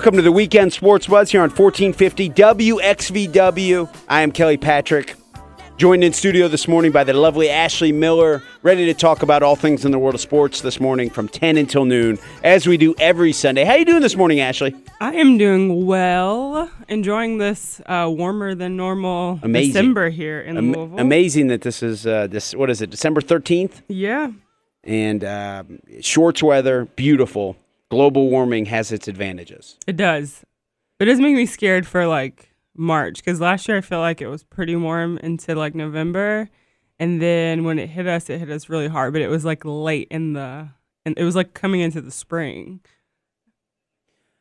Welcome to the Weekend Sports Buzz here on 1450 WXVW. I am Kelly Patrick, joined in studio this morning by the lovely Ashley Miller, ready to talk about all things in the world of sports this morning from 10 until noon, as we do every Sunday. How you doing this morning, Ashley? I am doing well, enjoying this uh, warmer than normal Amazing. December here in Am- Louisville. amazing that this is uh, this. What is it? December 13th, Yeah, and um shorts weather, beautiful. Global warming has its advantages. it does. But it does make me scared for like March because last year I feel like it was pretty warm into like November, and then when it hit us, it hit us really hard. But it was like late in the, and it was like coming into the spring.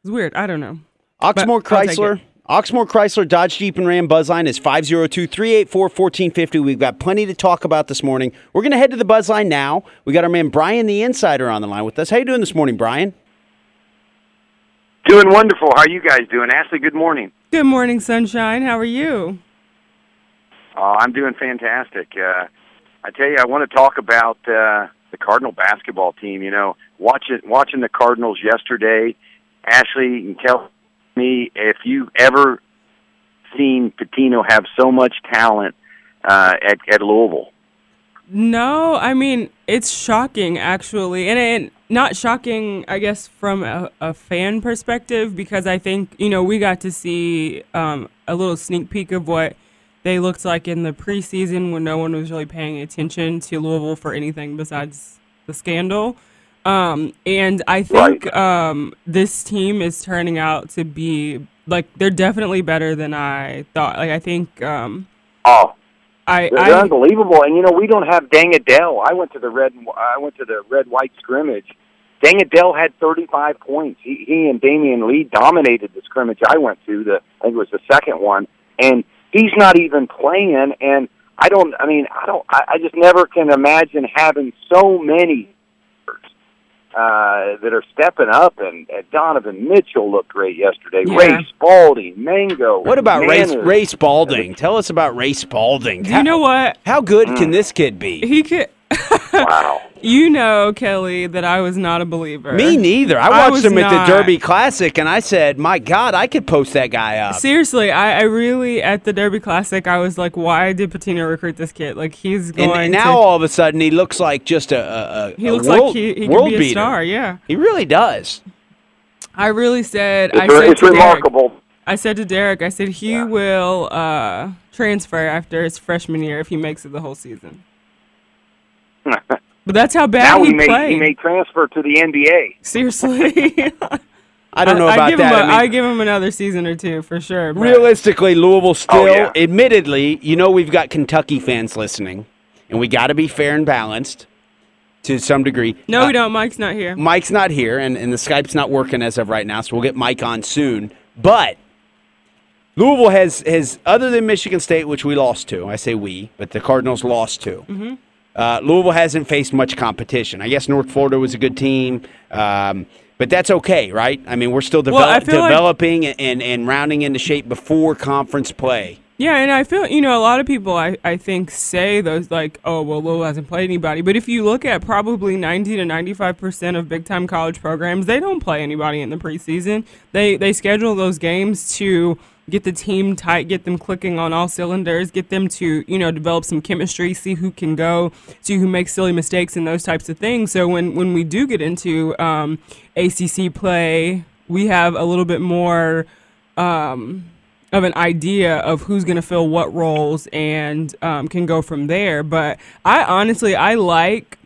It's weird. I don't know. Oxmoor But Chrysler. Oxmoor Chrysler Dodge Jeep and Ram Buzzline is 502-384-1450. We've got plenty to talk about this morning. We're going to head to the Buzzline now. We got our man Brian the Insider on the line with us. How you doing this morning, Brian? Doing wonderful. How are you guys doing? Ashley, good morning. Good morning, sunshine. How are you? Uh, I'm doing fantastic. Uh, I tell you, I want to talk about uh, the Cardinal basketball team. You know, watching watching the Cardinals yesterday. Ashley, you can tell me if you've ever seen Pitino have so much talent uh, at at Louisville. No, I mean it's shocking actually, and it, not shocking, I guess, from a, a fan perspective because I think you know we got to see um, a little sneak peek of what they looked like in the preseason when no one was really paying attention to Louisville for anything besides the scandal. Um, and I think um, this team is turning out to be like they're definitely better than I thought. Like I think um, Oh, I, they're, I unbelievable. And you know, we don't have Deng Adel. I went to the red. I went to the red white scrimmage. Deng Adel had 35 points. He, he and Damion Lee dominated the scrimmage I went to. The I think it was the second one, and he's not even playing. And I don't. I mean, I don't. I, I just never can imagine having so many uh, that are stepping up. And, and Donovan Mitchell looked great yesterday. Yeah. Ray Spalding, Mango. What about Ray, Manners. Ray Spalding? Tell us about Ray Spalding. do you know what How good Mm. can this kid be? he could? Wow. You know, Kelly, that I was not a believer. Me neither. I I watched was him at not. the Derby Classic, and I said, "My God, I could post that guy up." Seriously, I, I really at the Derby Classic, I was like, why did Pitino recruit this kid? Like he's going and now to. all of a sudden, he looks like just a, a, a he looks world, like he, he world could be a beater. star. Yeah, He really does. I really said. I It's, said it's to Derek, remarkable. I said to Derek, I said he Yeah. will uh, transfer after his freshman year if he makes it the whole season. But that's how bad now he, he may played. he may transfer to the NBA. Seriously, I don't know I, about give that. Him a, I mean, I give him another season or two for sure. but- realistically, Louisville still, Oh, yeah. admittedly, you know, we've got Kentucky fans listening, and we got to be fair and balanced to some degree. No, Uh, we don't. Mike's not here. Mike's not here, and, and the Skype's not working as of right now, so we'll get Mike on soon. But Louisville has, has other than Michigan State, which we lost to, I say we, but the Cardinals lost to. Mm-hmm. Uh, Louisville hasn't faced much competition. I guess North Florida was a good team, um, but that's okay, right? I mean, we're still Well, I develop, feel like- developing and, and rounding into shape before conference play. Yeah, and I feel you know a lot of people I, I think say those like oh well Louisville hasn't played anybody, but if you look at probably ninety to ninety five percent of big time college programs, they don't play anybody in the preseason. They they schedule those games to get the team tight, get them clicking on all cylinders, get them to you know develop some chemistry, see who can go, see who makes silly mistakes and those types of things. So when when we do get into um, ACC play, we have a little bit more. Um, of an idea of who's going to fill what roles and um, can go from there. But I honestly, I like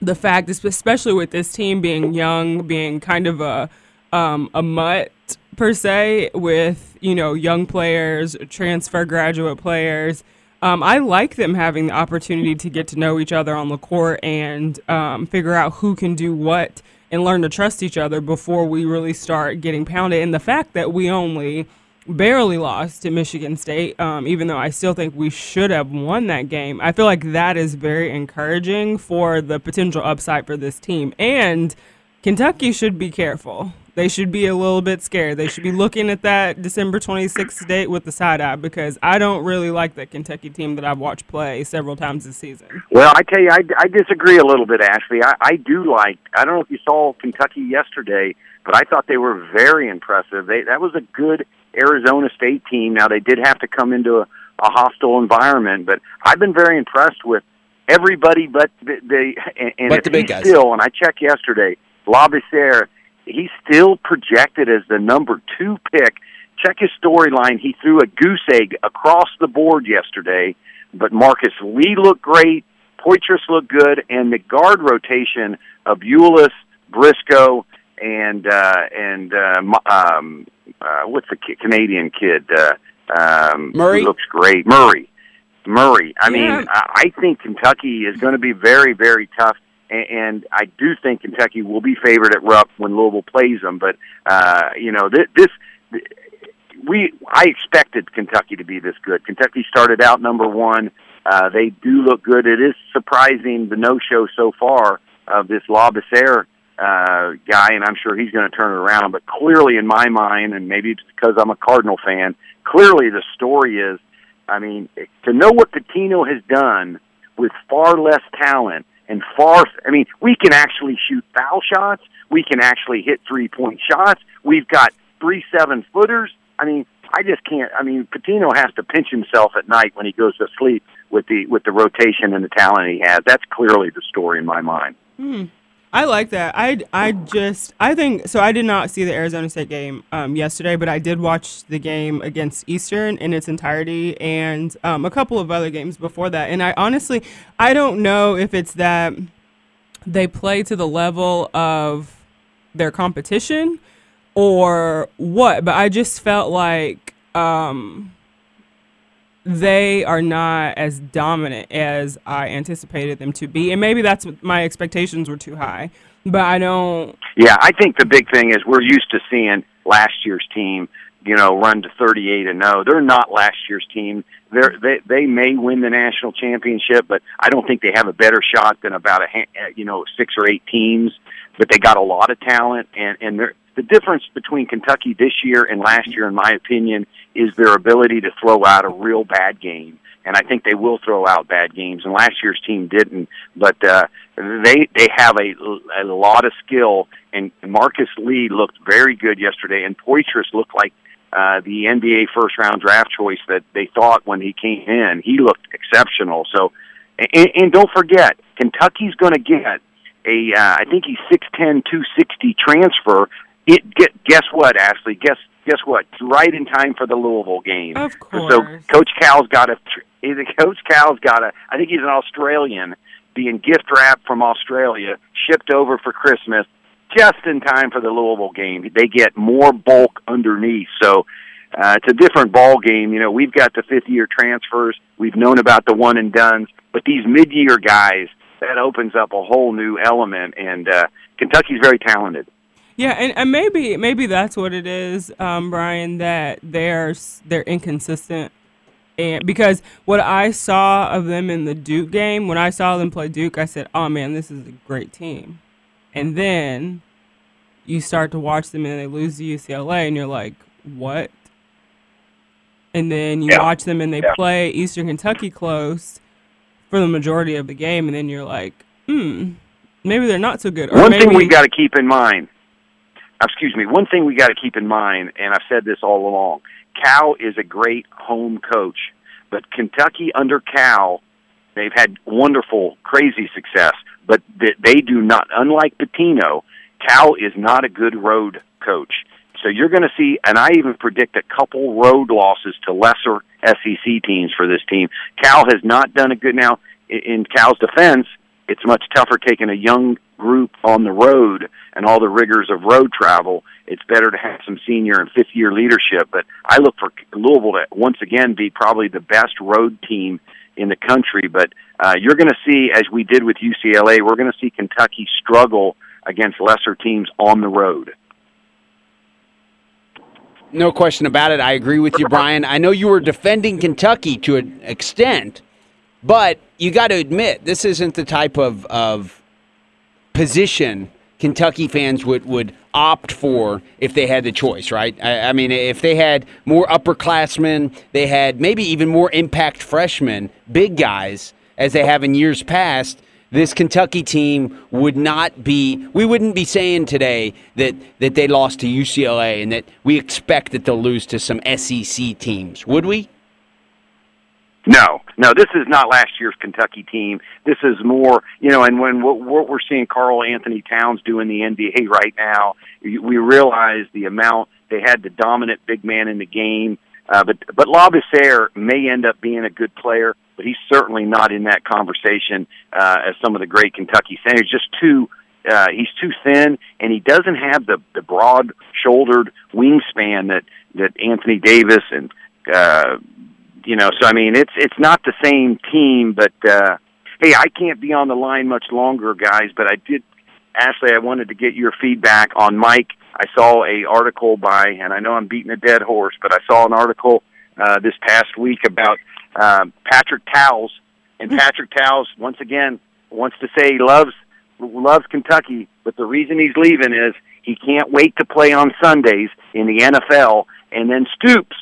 the fact, especially with this team being young, being kind of a um, a mutt per se, with you know young players, transfer graduate players. Um, I like them having the opportunity to get to know each other on the court and um, figure out who can do what and learn to trust each other before we really start getting pounded. And the fact that we only barely lost to Michigan State, um, even though I still think we should have won that game. I feel like that is very encouraging for the potential upside for this team. And Kentucky should be careful. They should be a little bit scared. They should be looking at that December 26th date with the side eye because I don't really like that Kentucky team that I've watched play several times this season. Well, I tell you, I, I disagree a little bit, Ashley. I, I do like. I don't know if you saw Kentucky yesterday, but I thought they were very impressive. They that was a good Arizona State team. Now they did have to come into a, a hostile environment, but I've been very impressed with everybody but the, the and, and But the big guys. still. And I checked yesterday, Labissiere, he's still projected as the number two pick. Check his storyline. He threw a goose egg across the board yesterday, but Marcus Lee looked great. Poythress looked good, and the guard rotation of Ulis, Briscoe, and uh, and uh, um, uh, what's the ki- Canadian kid? Uh, um, Murray? looks great. Murray. Murray. I Yeah. mean, I think Kentucky is going to be very, very tough, and I do think Kentucky will be favored at Rupp when Louisville plays them. But uh, you know, this, this we I expected Kentucky to be this good. Kentucky started out number one. Uh, they do look good. It is surprising the no-show so far of this Labissiere uh, guy, and I'm sure he's going to turn it around. But clearly, in my mind, and maybe it's because I'm a Cardinal fan, clearly the story is, I mean, to know what Pitino has done with far less talent and far, I mean, we can actually shoot foul shots. We can actually hit three-point shots. We've got three seven-footers. I mean, I just can't. I mean, Pitino has to pinch himself at night when he goes to sleep with the with the rotation and the talent he has. That's clearly the story in my mind. Hmm. I like that. I, I just I think so. I did not see the Arizona State game um, yesterday, but I did watch the game against Eastern in its entirety and um, a couple of other games before that. And I honestly I don't know if it's that they play to the level of their competition or what, but I just felt like um, they are not as dominant as I anticipated them to be. And maybe that's my expectations were too high. But I don't Yeah, I think the big thing is we're used to seeing last year's team, you know, run to 38 and 0. They're not last year's team. They're, they they may win the national championship, but I don't think they have a better shot than about a uh, you know six or eight teams. But they got a lot of talent, and and the difference between Kentucky this year and last year, in my opinion, is their ability to throw out a real bad game. And I think they will throw out bad games. And last year's team didn't, but uh, they they have a, a lot of skill. And Marcus Lee looked very good yesterday, and Poythress looked like uh, the NBA first round draft choice that they thought when he came in. He looked exceptional. So, and, and don't forget, Kentucky's going to get a. Uh, I think he's six ten, two sixty transfer. It get guess what, Ashley? Guess guess what? Right in time for the Louisville game. Of course. So. Coach Cal's got a. Either Coach Cal's got a. I think he's an Australian, being gift wrapped from Australia, shipped over for Christmas, just in time for the Louisville game. They get more bulk underneath, so uh, it's a different ball game. You know, we've got the fifth year transfers. We've known about the one and duns, but these mid year guys that opens up a whole new element. And uh, Kentucky's very talented. Yeah, and, and maybe maybe that's what it is, um, Brian. That they're they're inconsistent, and because what I saw of them in the Duke game, when I saw them play Duke, I said, "Oh man, this is a great team," and then you start to watch them and they lose to UCLA, and you're like, "What?" And then you Yeah. watch them and they Yeah. play Eastern Kentucky close for the majority of the game, and then you're like, "Hmm, maybe they're not so good." Or One maybe, thing we got to keep in mind, excuse me, one thing we got to keep in mind, and I've said this all along, Cal is a great home coach, but Kentucky under Cal, they've had wonderful, crazy success, but th- they do not, unlike Pitino, Cal is not a good road coach. So you're going to see, and I even predict a couple road losses to lesser SEC teams for this team. Cal has not done a good now. In Cal's defense, it's much tougher taking a young group on the road and all the rigors of road travel. It's better to have some senior and fifth year leadership. But I look for Louisville to once again be probably the best road team in the country. But uh, you're going to see, as we did with UCLA, we're going to see Kentucky struggle against lesser teams on the road. No question about it. I agree with you, Brian. I know you were defending Kentucky to an extent, but you got to admit this isn't the type of of position Kentucky fans would, would opt for if they had the choice, right? I, I mean, if they had more upperclassmen, they had maybe even more impact freshmen, big guys, as they have in years past this Kentucky team would not be we wouldn't be saying today that that they lost to UCLA and that we expect that they'll lose to some SEC teams, would we? No, no, this is not last year's Kentucky team. This is more, you know, and when what, we're seeing Karl-Anthony Towns do in the NBA right now, we realize the amount they had the dominant big man in the game. Uh, but but Labissiere may end up being a good player but he's certainly not in that conversation uh, as some of the great Kentucky centers. Just too, uh, he's too thin, and he doesn't have the the broad-shouldered wingspan that that Anthony Davis and uh, you know. So I mean, it's it's not the same team, but uh, hey, I can't be on the line much longer, guys. But I did, Ashley, I wanted to get your feedback on Mike. I saw a article by, and I know I'm beating a dead horse, but I saw an article uh, this past week about um, Patrick Towles, and Patrick Towles once again wants to say he loves loves Kentucky, but the reason he's leaving is he can't wait to play on Sundays in the NFL. And then Stoops,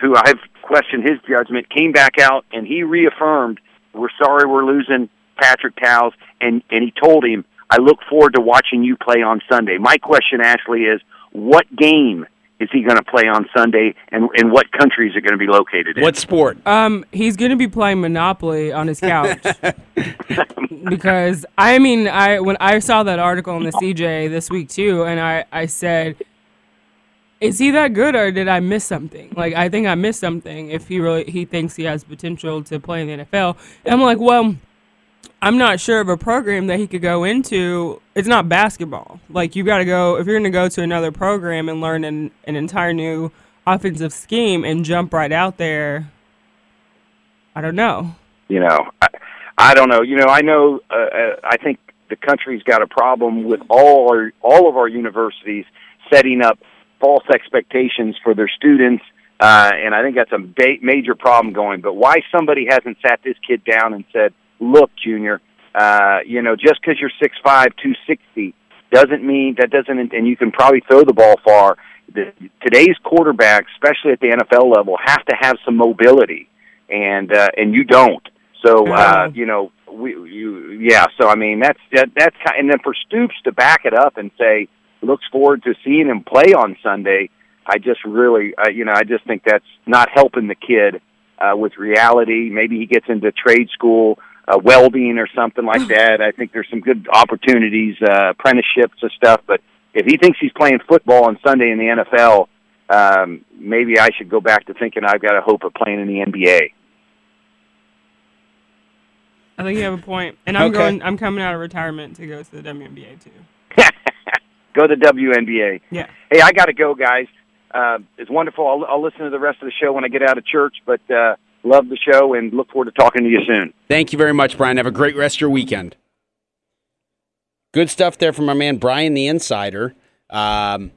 who I've questioned his judgment, came back out and he reaffirmed, "We're sorry we're losing Patrick Towles," and and he told him, "I look forward to watching you play on Sunday." My question, Ashley, is what game is he going to play on Sunday, and in what country is it going to be located in? What sport? Um, he's going to be playing Monopoly on his couch. because I mean, I when I saw that article in the CJ this week too, and I I said, is he that good, or did I miss something? Like I think I missed something. If he really he thinks he has potential to play in the NFL, and I'm like, well I'm not sure of a program that he could go into. It's not basketball. Like you got to go if you're going to go to another program and learn an, an entire new offensive scheme and jump right out there. I don't know. You know, I, I don't know. You know, I know. Uh, uh, I think the country's got a problem with all our all of our universities setting up false expectations for their students. Uh, and I think that's a ba- major problem going. But why somebody hasn't sat this kid down and said, look, Junior, uh, you know, just because you're six five, two sixty, doesn't mean that doesn't, and you can probably throw the ball far. The, today's quarterbacks, especially at the NFL level, have to have some mobility, and uh, and you don't. So uh, you know, we you yeah. So I mean, that's that, that's kind, and then for Stoops to back it up and say looks forward to seeing him play on Sunday. I just really, uh, you know, I just think that's not helping the kid uh, with reality. Maybe he gets into trade school uh, welding or something like that. I think there's some good opportunities, uh, apprenticeships and stuff. But if he thinks he's playing football on Sunday in the NFL, um, maybe I should go back to thinking I've got a hope of playing in the NBA. I think you have a point, and I'm okay. going. I'm coming out of retirement to go to the WNBA too. Go to the WNBA. Yeah. Hey, I got to go, guys. Uh, it's wonderful. I'll, I'll listen to the rest of the show when I get out of church, but. Uh, love the show and look forward to talking to you soon. Thank you very much, Brian. Have a great rest of your weekend. Good stuff there from our man Brian the Insider. Um,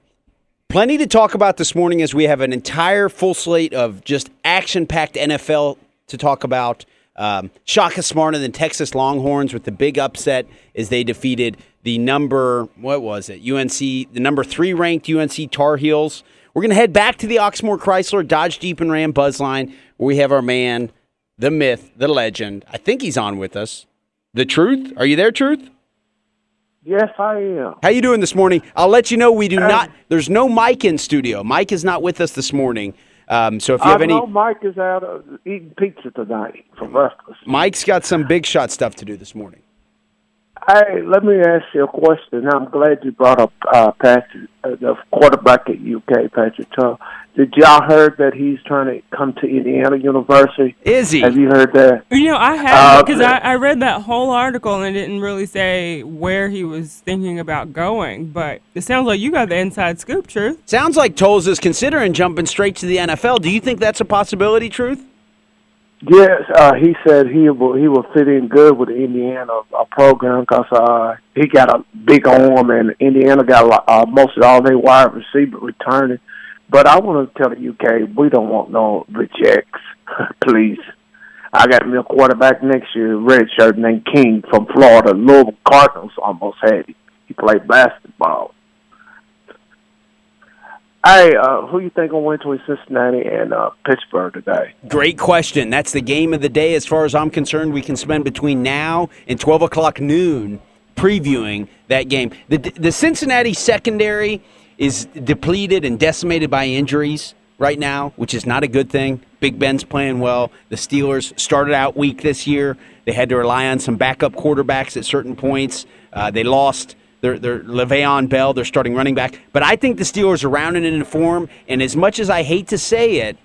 plenty to talk about this morning as we have an entire full slate of just action packed NFL to talk about. Um, Shaka smarter than Texas Longhorns with the big upset as they defeated the number, what was it? UNC, the number three ranked UNC Tar Heels. We're going to head back to the Oxmoor Chrysler Dodge Jeep and Ram Buzzline where we have our man, the myth, the legend. I think he's on with us. The Truth? Are you there, Truth? Yes, I am. How you doing this morning? I'll let you know we do um, not. There's no Mike in studio. Mike is not with us this morning. Um, so if you have any, Mike is out eating pizza tonight for breakfast. Mike's got some big shot stuff to do this morning. Hey, let me ask you a question. I'm glad you brought up uh, Patrick, uh, the quarterback at UK, Patrick Tull. Did y'all heard that he's trying to come to Indiana University? Is he? Have you heard that? You know, I have because uh, I, I read that whole article and it didn't really say where he was thinking about going. But it sounds like you got the inside scoop, Truth. Sounds like Towles is considering jumping straight to the NFL. Do you think that's a possibility, Truth? Yes, uh, he said he will he will fit in good with the Indiana uh, program because uh, he got a big arm and Indiana got uh, most of all their wide receiver returning. But I want to tell the UK we don't want no rejects, please. I got me a quarterback next year, red shirt named King from Florida. Louisville Cardinals almost had him. He played basketball. Hey, uh, who you think will win between Cincinnati and uh, Pittsburgh today? Great question. That's the game of the day, as far as I'm concerned. We can spend between now and 12 o'clock noon previewing that game. The the Cincinnati secondary is depleted and decimated by injuries right now, which is not a good thing. Big Ben's playing well. The Steelers started out weak this year. They had to rely on some backup quarterbacks at certain points. Uh, they lost their, their Le'Veon Bell, they're starting running back. But I think the Steelers are rounded in form. And as much as I hate to say it,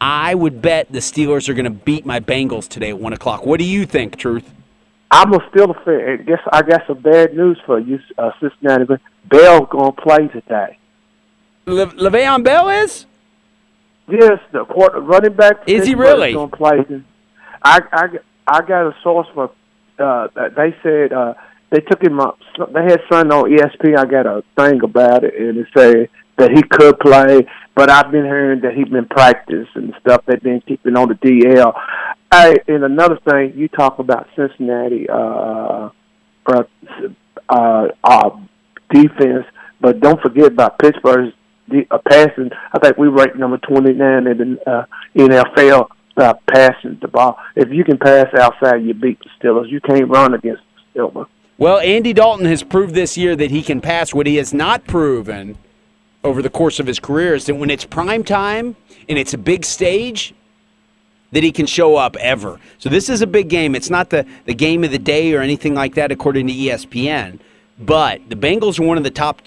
I would bet the Steelers are going to beat my Bengals today at one o'clock. What do you think, Truth? I'm a still a fan. I guess I got some bad news for you, uh, Cincinnati. But Bell's going to play today. Le- Le'Veon Bell is? Yes, the quarter running back. Is he really going to play? I I I got a source for. Uh, they said uh, they took him up. They had something on ESPN. I got a thing about it, and it said that he could play, but I've been hearing that he's been practicing and stuff. They've been keeping on the DL. Hey, and another thing, you talk about Cincinnati uh, uh, uh, uh, defense, but don't forget about Pittsburgh's uh, passing. I think we rank number 29 in the uh, NFL uh, passing the ball. If you can pass outside, you beat the Steelers. You can't run against the Steelers. Well, Andy Dalton has proved this year that he can pass. What he has not proven over the course of his career is that when it's prime time and it's a big stage, that he can show up ever. So this is a big game. It's not the, the game of the day or anything like that, according to ESPN. But the Bengals are one of the top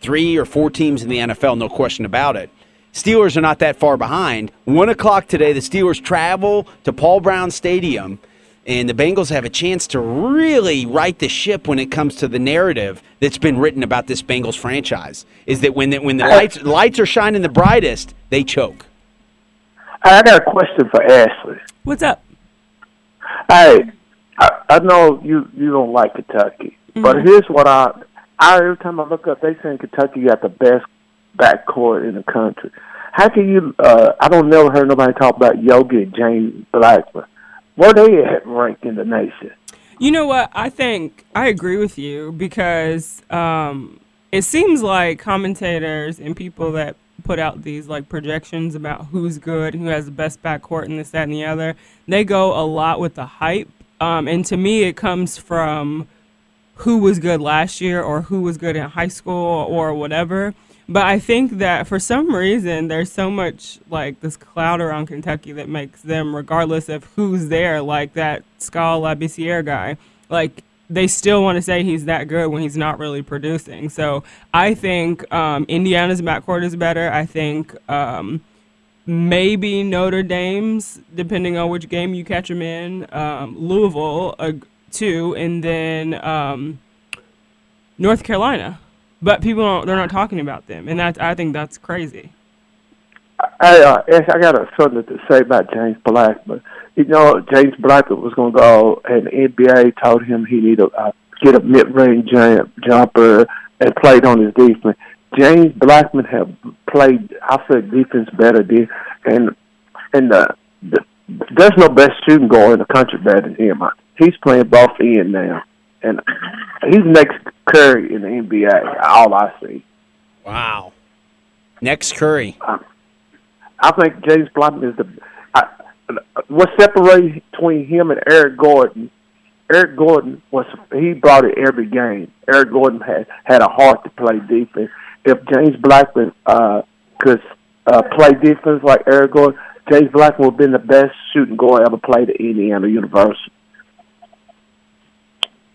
three or four teams in the NFL, no question about it. Steelers are not that far behind. One o'clock today, the Steelers travel to Paul Brown Stadium, and the Bengals have a chance to really right the ship when it comes to the narrative that's been written about this Bengals franchise. Is that when the, when the lights lights are shining the brightest, they choke. I got a question for Ashley. What's up? Hey, I, I know you you don't like Kentucky, mm-hmm. but here's what I I every time I look up, they say Kentucky got the best backcourt in the country. How can you? uh I don't never heard nobody talk about Yogi and James Blackmon. Where they at ranked in the nation? You know what? I think I agree with you because um, it seems like commentators and people that put out these like projections about who's good, who has the best backcourt, and this, that, and the other. They go a lot with the hype, um, and to me, it comes from who was good last year or who was good in high school or whatever. But I think that for some reason there's so much like this cloud around Kentucky that makes them, regardless of who's there, like that Skal Labissiere guy, like they still want to say he's that good when he's not really producing. So I think um, Indiana's backcourt is better. I think um, maybe Notre Dame's, depending on which game you catch them in. Um, Louisville, uh, too, and then um, North Carolina. But people don't, they're not talking about them, and that I think that's crazy. I uh, I got something to say about James Blackmon. You know, James Blackmon was going to go, and NBA told him he needed to uh, get a mid-range jump, jumper and played on his defense. James Blackmon have played, I said, defense better, and and uh, the, there's no best shooting guard in the country better than him. He's playing both end now, and he's next Curry in the NBA. All I see. Wow. Next Curry. Um, I think James Blackmon is the. I, what separates between him and Eric Gordon? Eric Gordon was he brought it every game. Eric Gordon had had a heart to play defense. If James Blackmon uh, could uh, play defense like Eric Gordon, James Blackmon would have been the best shooting guard ever played at Indiana University.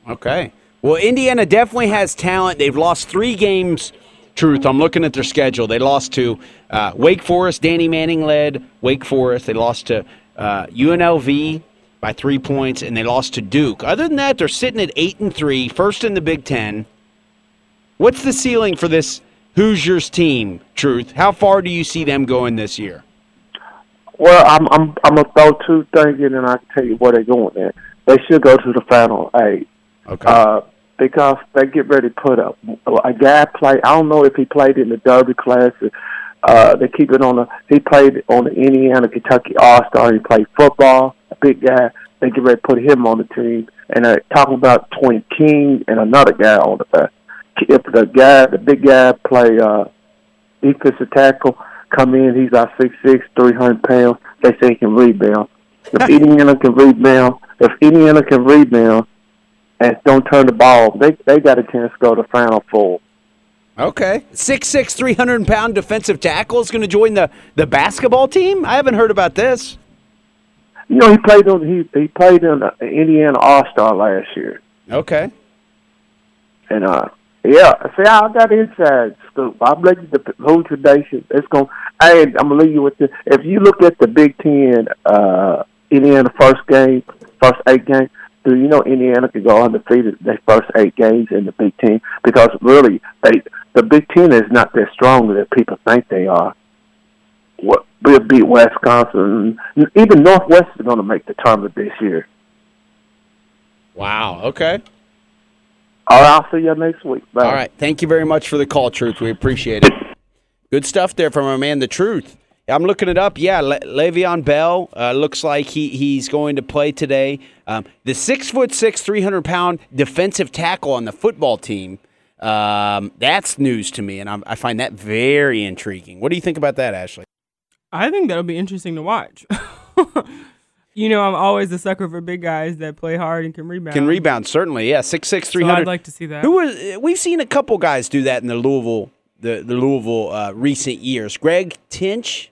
Okay. Well, Indiana definitely has talent. They've lost three games. Truth, I'm looking at their schedule. They lost to uh, Wake Forest. Danny Manning led Wake Forest. They lost to uh, UNLV by three points, and they lost to Duke. Other than that, they're sitting at eight and three, first in the Big Ten. What's the ceiling for this Hoosiers team? Truth, how far do you see them going this year? Well, I'm I'm I'm throw two things in, and I can tell you where they're going. At. They should go to the final eight. Okay. Uh, because they get ready to put up a guy play. I don't know if he played in the Derby class. Uh, they keep it on the. He played on the Indiana Kentucky All Star. He played football. A big guy. They get ready to put him on the team. And they're talking about Twin King and another guy on the if the guy, the big guy, play uh, defensive tackle, come in, he's our six six, three hundred pounds. They say he can rebound. If Indiana can rebound, if Indiana can rebound and don't turn the ball, they they got a chance to go to Final Four. Okay. 6'6", 300 pound defensive tackle is going to join the, the basketball team? I haven't heard about this. You know, he played on he he played in the Indiana All Star last year, Okay. and uh, yeah. See, I got inside scoop. I'm letting the Hoosier Nation. It's going. Hey, I'm gonna leave you with this. If you look at the Big Ten, uh, Indiana first game, first eight games. Do you know Indiana could go undefeated their first eight games in the Big Ten? Because really, they the Big Ten is not that strong that people think they are. What we'll beat Wisconsin. Even Northwest is going to make the tournament this year. Wow. Okay. All right, I'll see you next week. Bye. All right. Thank you very much for the call, Truth. We appreciate it. Good stuff there from our man, The Truth. I'm looking it up. Yeah, Le- Le'Veon Bell uh, looks like he he's going to play today. Um, the six foot six, 300 pound defensive tackle on the football team. Um, that's news to me, and I'm, I find that very intriguing. What do you think about that, Ashley? I think that'll be interesting to watch. you know, I'm always a sucker for big guys that play hard and can rebound. Can rebound certainly. Yeah, six six, So. I'd like to see that. Who was? We've seen a couple guys do that in the Louisville, the the Louisville uh, recent years. Greg Tinch.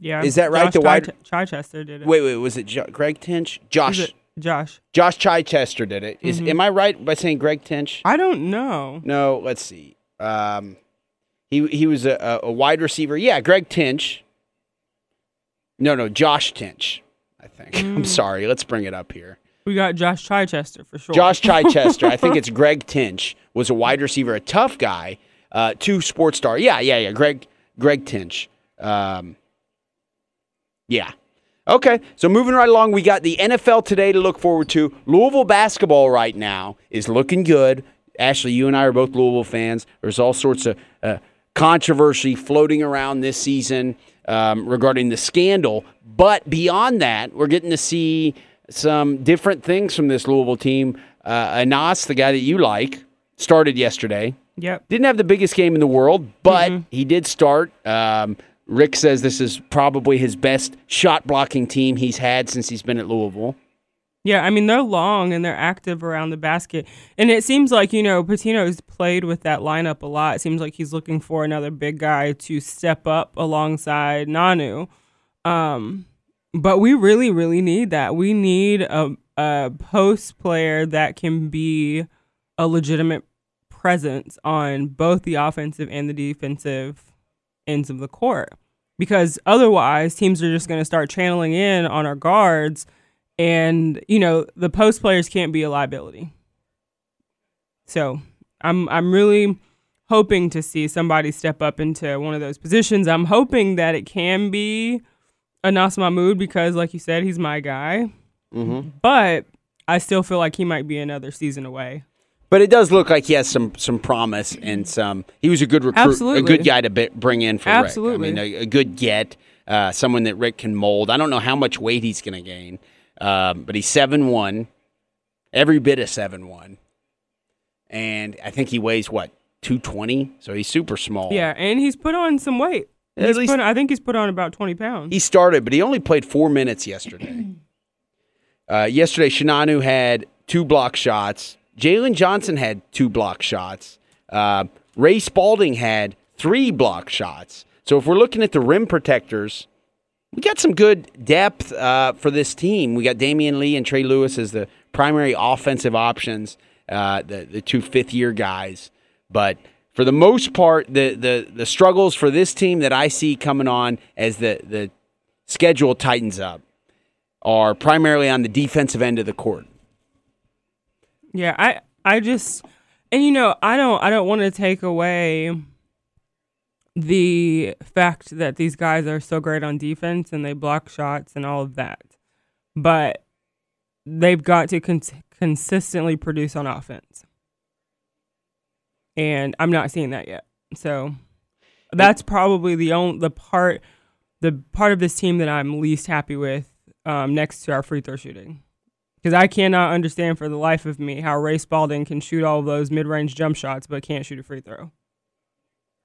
Yeah, is that right? Josh The wide- Chichester did it. Wait, wait, was it jo- Greg Tinch? Josh. Josh? Josh Chichester did it. Is- Am I right by saying Greg Tinch? I don't know. No, let's see. Um, he he was a, a, a wide receiver. Yeah, Greg Tinch. No, no, Josh Tinch. I think. I'm sorry. Let's bring it up here. We got Josh Chichester for sure. Josh Chichester. I think it's Greg Tinch was a wide receiver, a tough guy, uh, two sports star. Yeah, yeah, yeah. Greg Greg Tinch. Um, yeah. Okay, so moving right along, we got the NFL today to look forward to. Louisville basketball right now is looking good. Ashley, you and I are both Louisville fans. There's all sorts of uh, controversy floating around this season um, regarding the scandal. But beyond that, we're getting to see some different things from this Louisville team. Uh, Anas, the guy that you like, started yesterday. Yep. Didn't have the biggest game in the world, but he did start. Um, Rick says this is probably his best shot blocking team he's had since he's been at Louisville. Yeah, I mean they're long and they're active around the basket, and it seems like you know Pitino's played with that lineup a lot. It seems like he's looking for another big guy to step up alongside Nanu. Um, but we really, really need that. We need a, a post player that can be a legitimate presence on both the offensive and the defensive ends of the court. Because otherwise, teams are just going to start channeling in on our guards, and you know the post players can't be a liability. So I'm I'm really hoping to see somebody step up into one of those positions. I'm hoping that it can be Anas Mahmoud because, like you said, he's my guy. Mm-hmm. But I still feel like he might be another season away. But it does look like he has some some promise and some. He was a good recruit, Absolutely. a good guy to bring in for Absolutely. Rick. I mean, a, a good get, uh, someone that Rick can mold. I don't know how much weight he's going to gain, um, but he's seven one, every bit of seven one, and I think he weighs what two twenty, so he's super small. Yeah, and he's put on some weight. At He's least- put, I think he's put on about twenty pounds. He started, but he only played four minutes yesterday. Uh, yesterday, Chinanu had two block shots. Jaylen Johnson had two block shots. Uh, Ray Spalding had three block shots. So if we're looking at the rim protectors, we got some good depth uh, for this team. We got Damion Lee and Trey Lewis as the primary offensive options, uh, the the two fifth year guys. But for the most part, the the the struggles for this team that I see coming on as the the schedule tightens up are primarily on the defensive end of the court. Yeah, I I just and you know, I don't I don't want to take away the fact that these guys are so great on defense and they block shots and all of that. But they've got to con- consistently produce on offense. And I'm not seeing that yet. So that's probably the only the part the part of this team that I'm least happy with um, next to our free throw shooting. Because I cannot understand for the life of me how Ray Spalding can shoot all those mid range jump shots but can't shoot a free throw.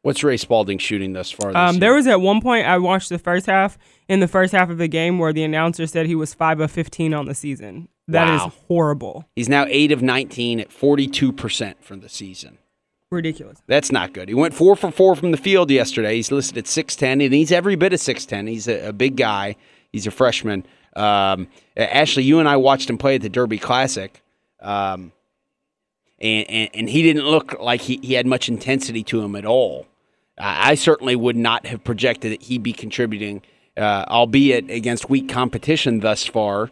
What's Ray Spalding shooting thus far? This Um, there was at one point I watched the first half in the first half of the game where the announcer said he was five of fifteen on the season. That is Wow. horrible, He's now eight of nineteen at forty-two percent from the season. ridiculous. That's not good. He went four for four from the field yesterday. He's listed at six ten, and he's every bit of six ten. He's a, a big guy. He's a freshman. Um, Ashley, you and I watched him play at the Derby Classic, um, and, and and he didn't look like he, he had much intensity to him at all. I I certainly would not have projected that he'd be contributing, uh, albeit against weak competition thus far.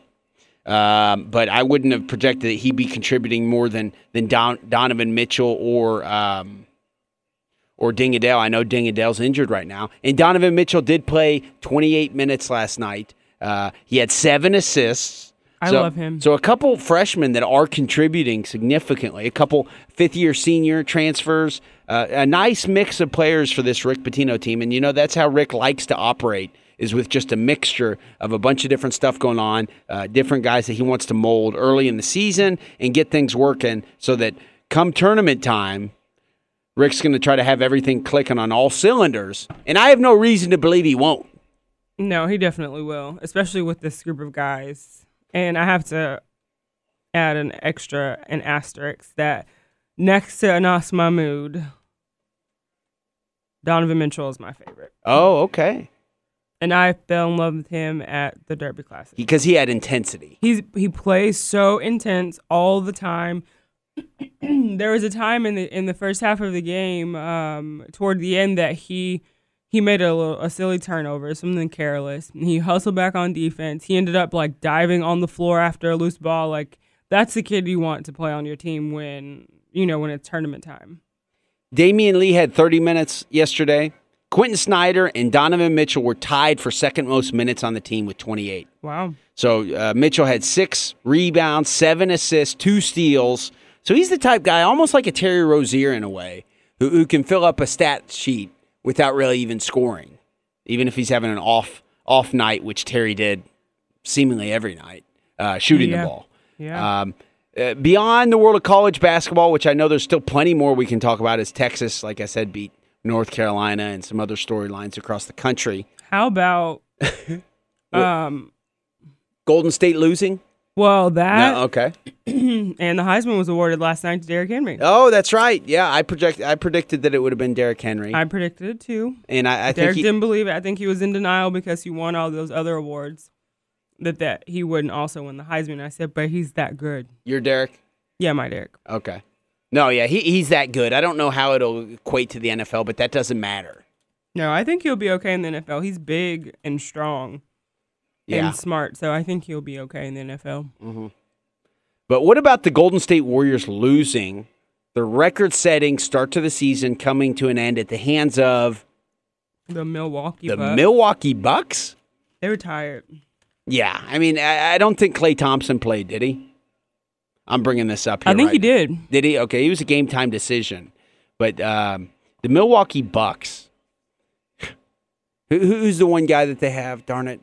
Um, but I wouldn't have projected that he'd be contributing more than than Don, Donovan Mitchell or um, or Deng Adel. I know Deng Adel's injured right now, and Donovan Mitchell did play 28 minutes last night. Uh, he had seven assists. I So- love him. So a couple freshmen that are contributing significantly. A couple fifth-year senior transfers. Uh, a nice mix of players for this Rick Pitino team, and you know that's how Rick likes to operate. Is with just a mixture of a bunch of different stuff going on, uh, different guys that he wants to mold early in the season and get things working, so that come tournament time, Rick's going to try to have everything clicking on all cylinders. And I have no reason to believe he won't. No, he definitely will, especially with this group of guys. And I have to add an extra, an asterisk that next to Anas Mahmoud, Donovan Mitchell is my favorite. Oh, okay. And I fell in love with him at the Derby Classic. Because he had intensity. He's he plays so intense all the time. there was a time in the in the first half of the game, um, toward the end, that he he made a little a silly turnover, something careless. He hustled back on defense. He ended up like diving on the floor after a loose ball. Like that's the kid you want to play on your team when you know when it's tournament time. Damion Lee had 30 minutes yesterday. Quentin Snyder and Donovan Mitchell were tied for second most minutes on the team with 28. Wow. So uh, Mitchell had six rebounds, seven assists, two steals. So he's the type guy, almost like a Terry Rozier in a way, who, who can fill up a stat sheet without really even scoring, even if he's having an off off night, which Terry did seemingly every night, uh, shooting Yeah. the ball. Yeah. Um, uh, beyond the world of college basketball, which I know there's still plenty more we can talk about, is Texas, like I said, beat North Carolina and some other storylines across the country. How about um Golden State losing? Well that no, okay. and the Heisman was awarded last night to Derrick Henry. Oh, that's right. Yeah, I project. I predicted that it would have been Derrick Henry, I predicted it too. and I, I think he, didn't believe it. I think he was in denial because he won all those other awards. That that he wouldn't also win the Heisman. I said, but he's that good. you're Derrick. Yeah, my Derek. Okay. No, yeah, he, he's that good. I don't know how it'll equate to the NFL, but that doesn't matter. No, I think he'll be okay in the NFL. He's big and strong Yeah. and smart, so I think he'll be okay in the NFL. But what about the Golden State Warriors losing the record-setting start to the season, coming to an end at the hands of The Milwaukee the Bucks. Milwaukee Bucks? they were tired. Yeah, I mean, I, I don't think Klay Thompson played, did he? I'm bringing this up here. I think he right? did. Did he? Okay, he was a game time decision. But um, the Milwaukee Bucks, who, who's the one guy that they have? Darn it.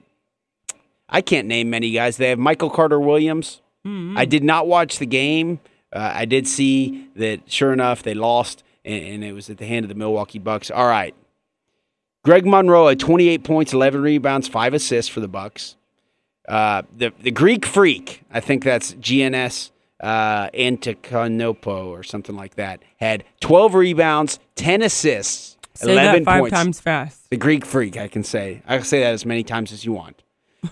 I can't name many guys. They have Michael Carter Williams. Mm-hmm. I did not watch the game. Uh, I did see that, sure enough, they lost, and, and it was at the hand of the Milwaukee Bucks. All right. Greg Monroe had 28 points, 11 rebounds, five assists for the Bucks. Uh, the the Greek Freak, I think that's Giannis uh, Antetokounmpo or something like that, had 12 rebounds, 10 assists, Say 11 that five points. times fast. The Greek Freak, I can say. I can say that as many times as you want.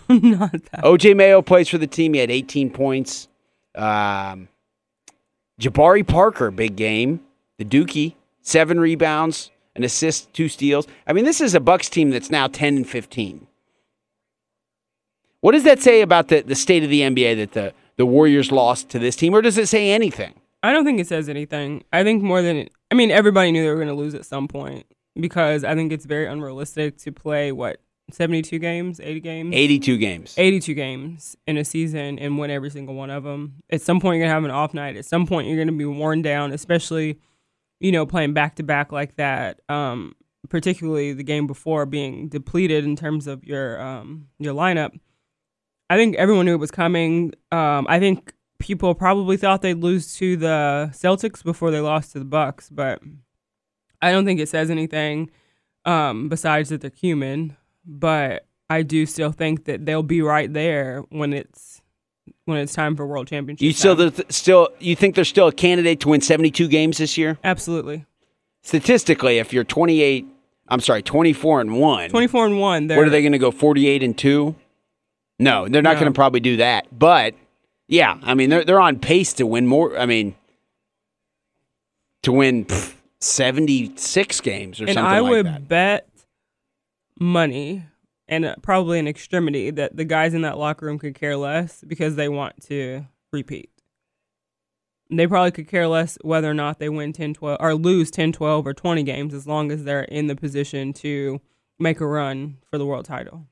Not that. OJ Mayo plays for the team. He had 18 points. Um, Jabari Parker, big game. The Dookie, seven rebounds, an assist, two steals. I mean, this is a Bucks team that's now 10 and 15. What does that say about the, the state of the NBA that the, the Warriors lost to this team, or does it say anything? I don't think it says anything. I think more than I mean, everybody knew they were going to lose at some point because I think it's very unrealistic to play what seventy-two games, eighty games, 82 games. 82 games in a season and win every single one of them. At some point, you're gonna have an off night. At some point, you're gonna be worn down, especially you know playing back to back like that. Um, particularly the game before being depleted in terms of your um, your lineup. I think everyone knew it was coming. Um, I think people probably thought they'd lose to the Celtics before they lost to the Bucks, but I don't think it says anything um, besides that they're human. But I do still think that they'll be right there when it's when it's time for World Championship. You still th- still you think they're still a candidate to win 72 games this year? absolutely Statistically, if you're 28, I'm sorry, 24 and 1. twenty four and one. What are they going to go 48 and 2? No, they're not No. going to probably do that. But yeah, I mean they're they're on pace to win more, I mean to win pff, 76 games or and something I like that. I would bet money and uh, probably an extremity that the guys in that locker room could care less because they want to repeat. They probably could care less whether or not they win 10 12 or lose 10 12 or 20 games as long as they're in the position to make a run for the world title.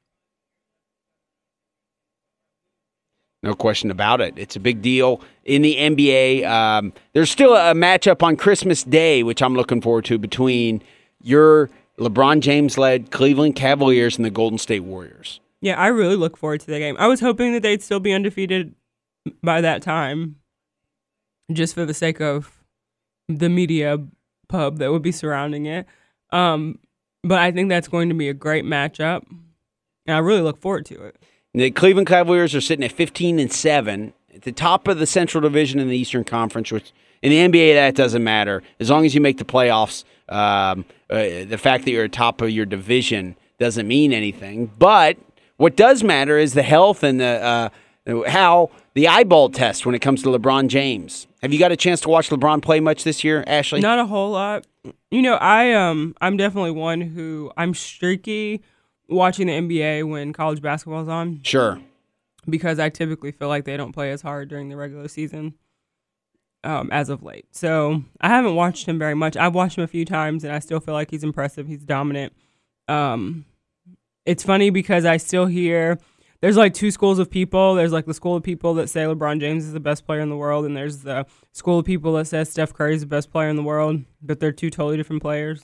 No question about it. It's a big deal in the NBA. Um, there's still a matchup on Christmas Day, which I'm looking forward to, between your LeBron James led Cleveland Cavaliers and the Golden State Warriors. Yeah, I really look forward to the game. I was hoping that they'd still be undefeated by that time, just for the sake of the media pub that would be surrounding it. Um, but I think that's going to be a great matchup, and I really look forward to it. The Cleveland Cavaliers are sitting at 15 and 7 at the top of the Central Division in the Eastern Conference, which in the NBA that doesn't matter as long as you make the playoffs. Um, uh, the fact that you're at top of your division doesn't mean anything. But what does matter is the health and the uh, how the eyeball test when it comes to LeBron James. Have you got a chance to watch LeBron play much this year, Ashley? Not a whole lot. You know, I um, I'm definitely one who I'm streaky watching the NBA when college basketball's on. Sure. because I typically feel like they don't play as hard during the regular season um, as of late. So I haven't watched him very much. I've watched him a few times, and I still feel like he's impressive. He's dominant. Um, it's funny because I still hear there's like two schools of people. There's like the school of people that say LeBron James is the best player in the world, and there's the school of people that says Steph Curry is the best player in the world, but they're two totally different players.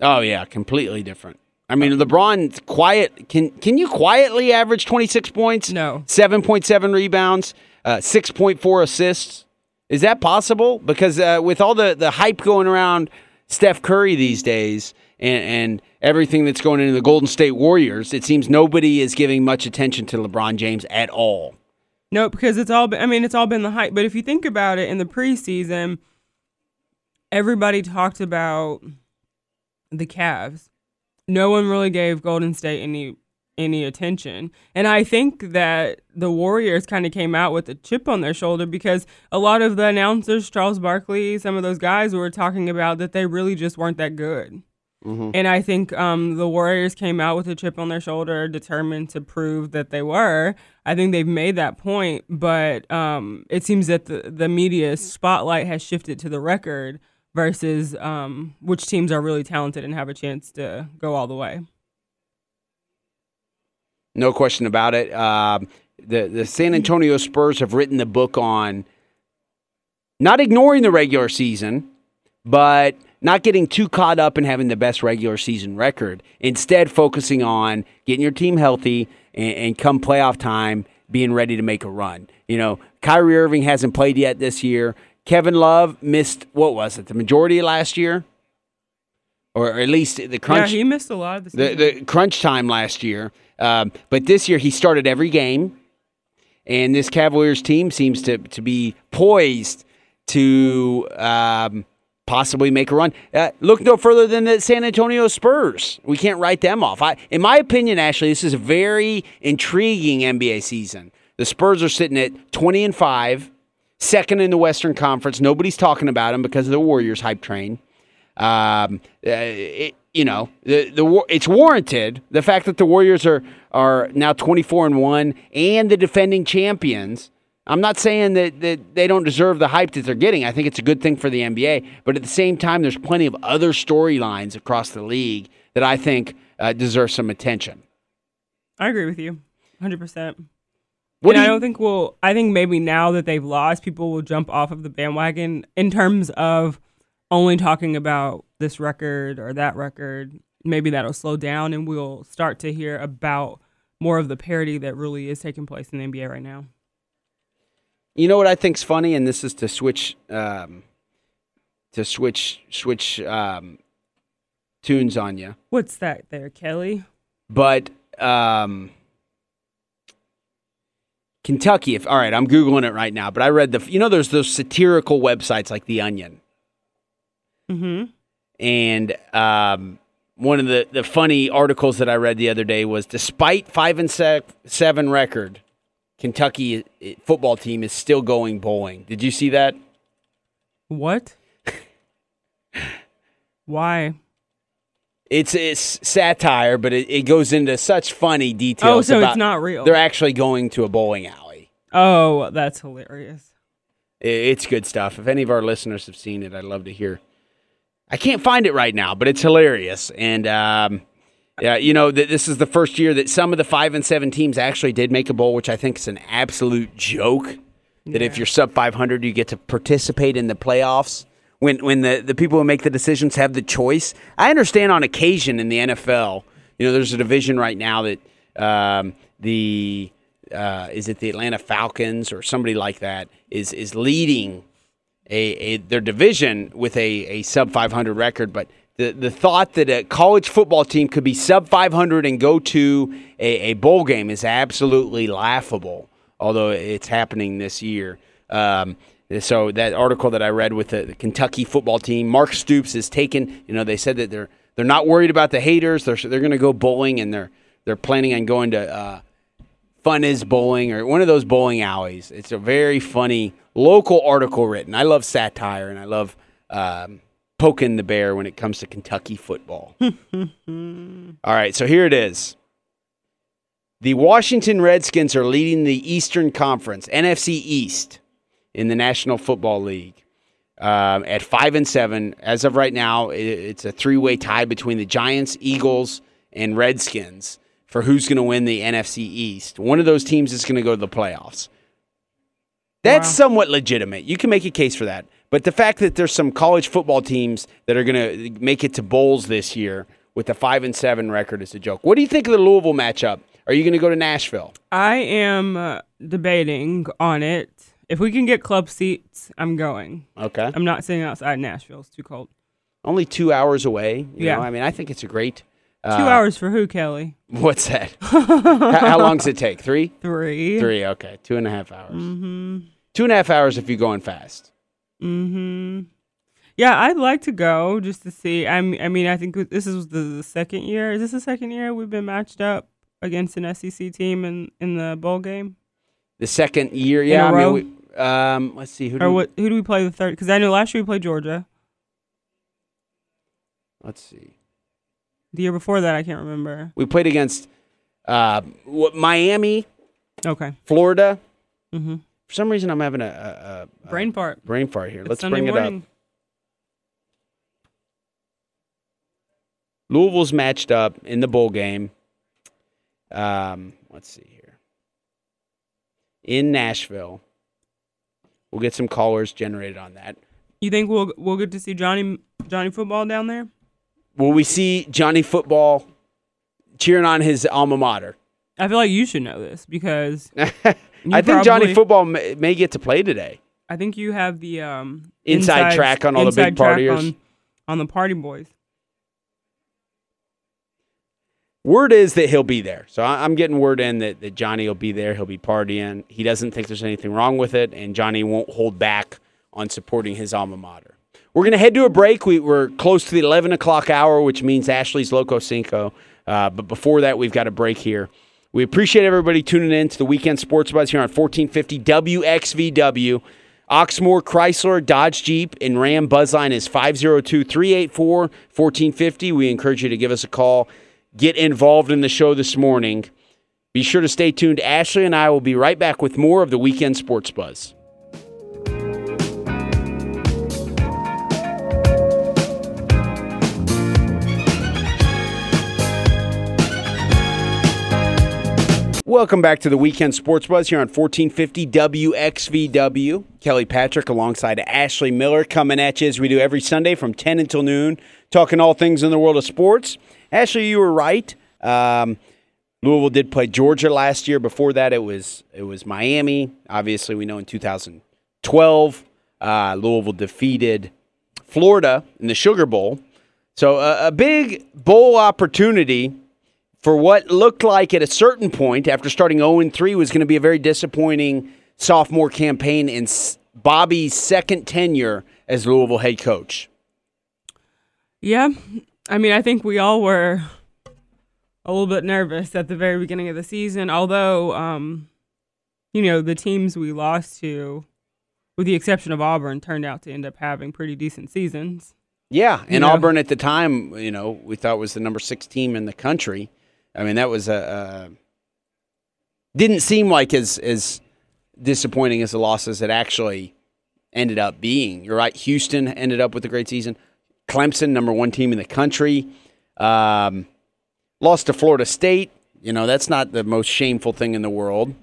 Oh yeah, completely different. I mean, LeBron quiet can can you quietly average 26 points? No. 7.7 rebounds, uh, 6.4 assists. Is that possible? Because uh, with all the, the hype going around Steph Curry these days and, and everything that's going into the Golden State Warriors, it seems nobody is giving much attention to LeBron James at all. No, because it's all been, I mean, it's all been the hype. But if you think about it, in the preseason, everybody talked about the Cavs. No one really gave Golden State any any attention. And I think that the Warriors kind of came out with a chip on their shoulder because a lot of the announcers, Charles Barkley, some of those guys were talking about that they really just weren't that good. And I think um, the Warriors came out with a chip on their shoulder, determined to prove that they were. I think they've made that point, but um, it seems that the, the media spotlight has shifted to the record versus um, which teams are really talented and have a chance to go all the way. No question about it. Um, the the San Antonio Spurs have written the book on not ignoring the regular season, but not getting too caught up in having the best regular season record. Instead, focusing on getting your team healthy and, and come playoff time, being ready to make a run. You know, Kyrie Irving hasn't played yet this year. Kevin Love missed what was it? The majority of last year, or at least the crunch yeah, he missed a lot of the the, the crunch time last year. Um, but this year he started every game, and this Cavaliers team seems to to be poised to um, possibly make a run. Uh, look no further than the San Antonio Spurs. We can't write them off. I, in my opinion, Ashley, this is a very intriguing NBA season. The Spurs are sitting at twenty and five, second in the Western Conference. Nobody's talking about them because of the Warriors hype train. Um, uh, it, you know, the the it's warranted. The fact that the Warriors are are now twenty four and one and the defending champions. I'm not saying that, that they don't deserve the hype that they're getting. I think it's a good thing for the NBA. But at the same time, there's plenty of other storylines across the league that I think uh, deserve some attention. I agree with you, hundred percent. What and do I don't think we'll. I think maybe now that they've lost, people will jump off of the bandwagon in terms of only talking about this record or that record. Maybe that'll slow down, and we'll start to hear about more of the parody that really is taking place in the NBA right now. You know what I think's funny, and this is to switch um, to switch switch um, tunes on you. What's that there, Kelly? But um, Kentucky, if all right, I'm googling it right now. But I read the you know there's those satirical websites like The Onion, Mm-hmm. and um, one of the the funny articles that I read the other day was despite five and se- seven record, Kentucky uh, football team is still going bowling. Did you see that? What? Why? It's it's satire, but it, it goes into such funny details. Oh, so about it's not real. They're actually going to a bowling alley. Oh, that's hilarious. It's good stuff. If any of our listeners have seen it, I'd love to hear. I can't find it right now, but it's hilarious. And um, yeah, you know, th- this is the first year that some of the five and seven teams actually did make a bowl, which I think is an absolute joke. That if you're sub 500, you get to participate in the playoffs. When when the, the people who make the decisions have the choice, I understand on occasion in the NFL, you know, there's a division right now that um, the uh, is it the Atlanta Falcons or somebody like that is is leading a, a their division with a, a sub 500 record, but the, the thought that a college football team could be sub 500 and go to a, a bowl game is absolutely laughable, although it's happening this year. Um, so that article that I read with the, the Kentucky football team, Mark Stoops is taken. You know, they said that they're they're not worried about the haters. They're they're going to go bowling and they're they're planning on going to uh, Fun is Bowling or one of those bowling alleys. It's a very funny local article written. I love satire and I love um, poking the bear when it comes to Kentucky football. All right, so here it is. The Washington Redskins are leading the Eastern Conference, NFC East, in the National Football League. Um, at five and seven, as of right now, it, it's a three-way tie between the Giants, Eagles, and Redskins for who's going to win the NFC East. One of those teams is going to go to the playoffs. That's Wow. somewhat legitimate. You can make a case for that. But the fact that there's some college football teams that are going to make it to bowls this year with a five and seven record is a joke. What do you think of the Louisville matchup? Are you going to go to Nashville? I am uh, debating on it. If we can get club seats, I'm going. Okay, I'm not sitting outside Nashville. It's too cold. only two hours away. You Yeah. know, I mean, I think it's a great. Two uh, hours for who, Kelly? What's that? how, how long does it take? Three. Three. Three. Okay, two and a half hours. Mm-hmm. Two and a half hours if you're going fast. Mm-hmm. Yeah, I'd like to go just to see. I'm, I mean, I think this is the, the second year. Is this the second year we've been matched up against an SEC team in, in the bowl game? The second year, yeah. I row? mean, we, um, let's see who. Do Or we, what? Who do we play the third? Because I know last year we played Georgia. Let's see. The year before that, I can't remember. We played against uh, what, Miami, Okay. Florida. Mm-hmm. For some reason, I'm having a, a, a Brain fart. brain fart here. It's Let's Sunday bring it up. Louisville's matched up in the bowl game. Um, let's see here. In Nashville. We'll get some callers generated on that. You think we'll we'll get to see Johnny Johnny football down there? Will we see Johnny Football cheering on his alma mater? I feel like you should know this because I think Johnny Football may, may get to play today. I think you have the um Inside track on all the inside big partiers. on, on the party boys. Word is that he'll be there. So I'm getting word in that, that Johnny will be there. He'll be partying. He doesn't think there's anything wrong with it, and Johnny won't hold back on supporting his alma mater. We're going to head to a break. We, we're close to the 11 o'clock hour, which means Ashley's Loco Cinco. Uh, but before that, we've got a break here. We appreciate everybody tuning in to the Weekend Sports Buzz here on 1450 WXVW. Oxmoor, Chrysler, Dodge Jeep, and Ram Buzzline is 502 384 1450. We encourage you to give us a call. Get involved in the show this morning. Be sure to stay tuned. Ashley and I will be right back with more of the Weekend Sports Buzz. Welcome back to the Weekend Sports Buzz here on 1450 WXVW. Kelly Patrick alongside Ashley Miller coming at you as we do every Sunday from 10 until noon, talking all things in the world of sports. Ashley, you were right. Um, Louisville did play Georgia last year. Before that, it was it was Miami. Obviously, we know in 2012, uh, Louisville defeated Florida in the Sugar Bowl. So uh, a big bowl opportunity for what looked like at a certain point after starting 0 3 was going to be a very disappointing sophomore campaign in Bobby's second tenure as Louisville head coach. Yeah. I mean, I think we all were a little bit nervous at the very beginning of the season, although, um, you know, the teams we lost to, with the exception of Auburn, turned out to end up having pretty decent seasons. Yeah, and you know? Auburn at the time, you know, we thought was the number six team in the country. I mean, that was a, a didn't seem like as as disappointing as the losses that actually ended up being. You're right. Houston ended up with a great season. Clemson, number one team in the country, um, lost to Florida State. You know, that's not the most shameful thing in the world.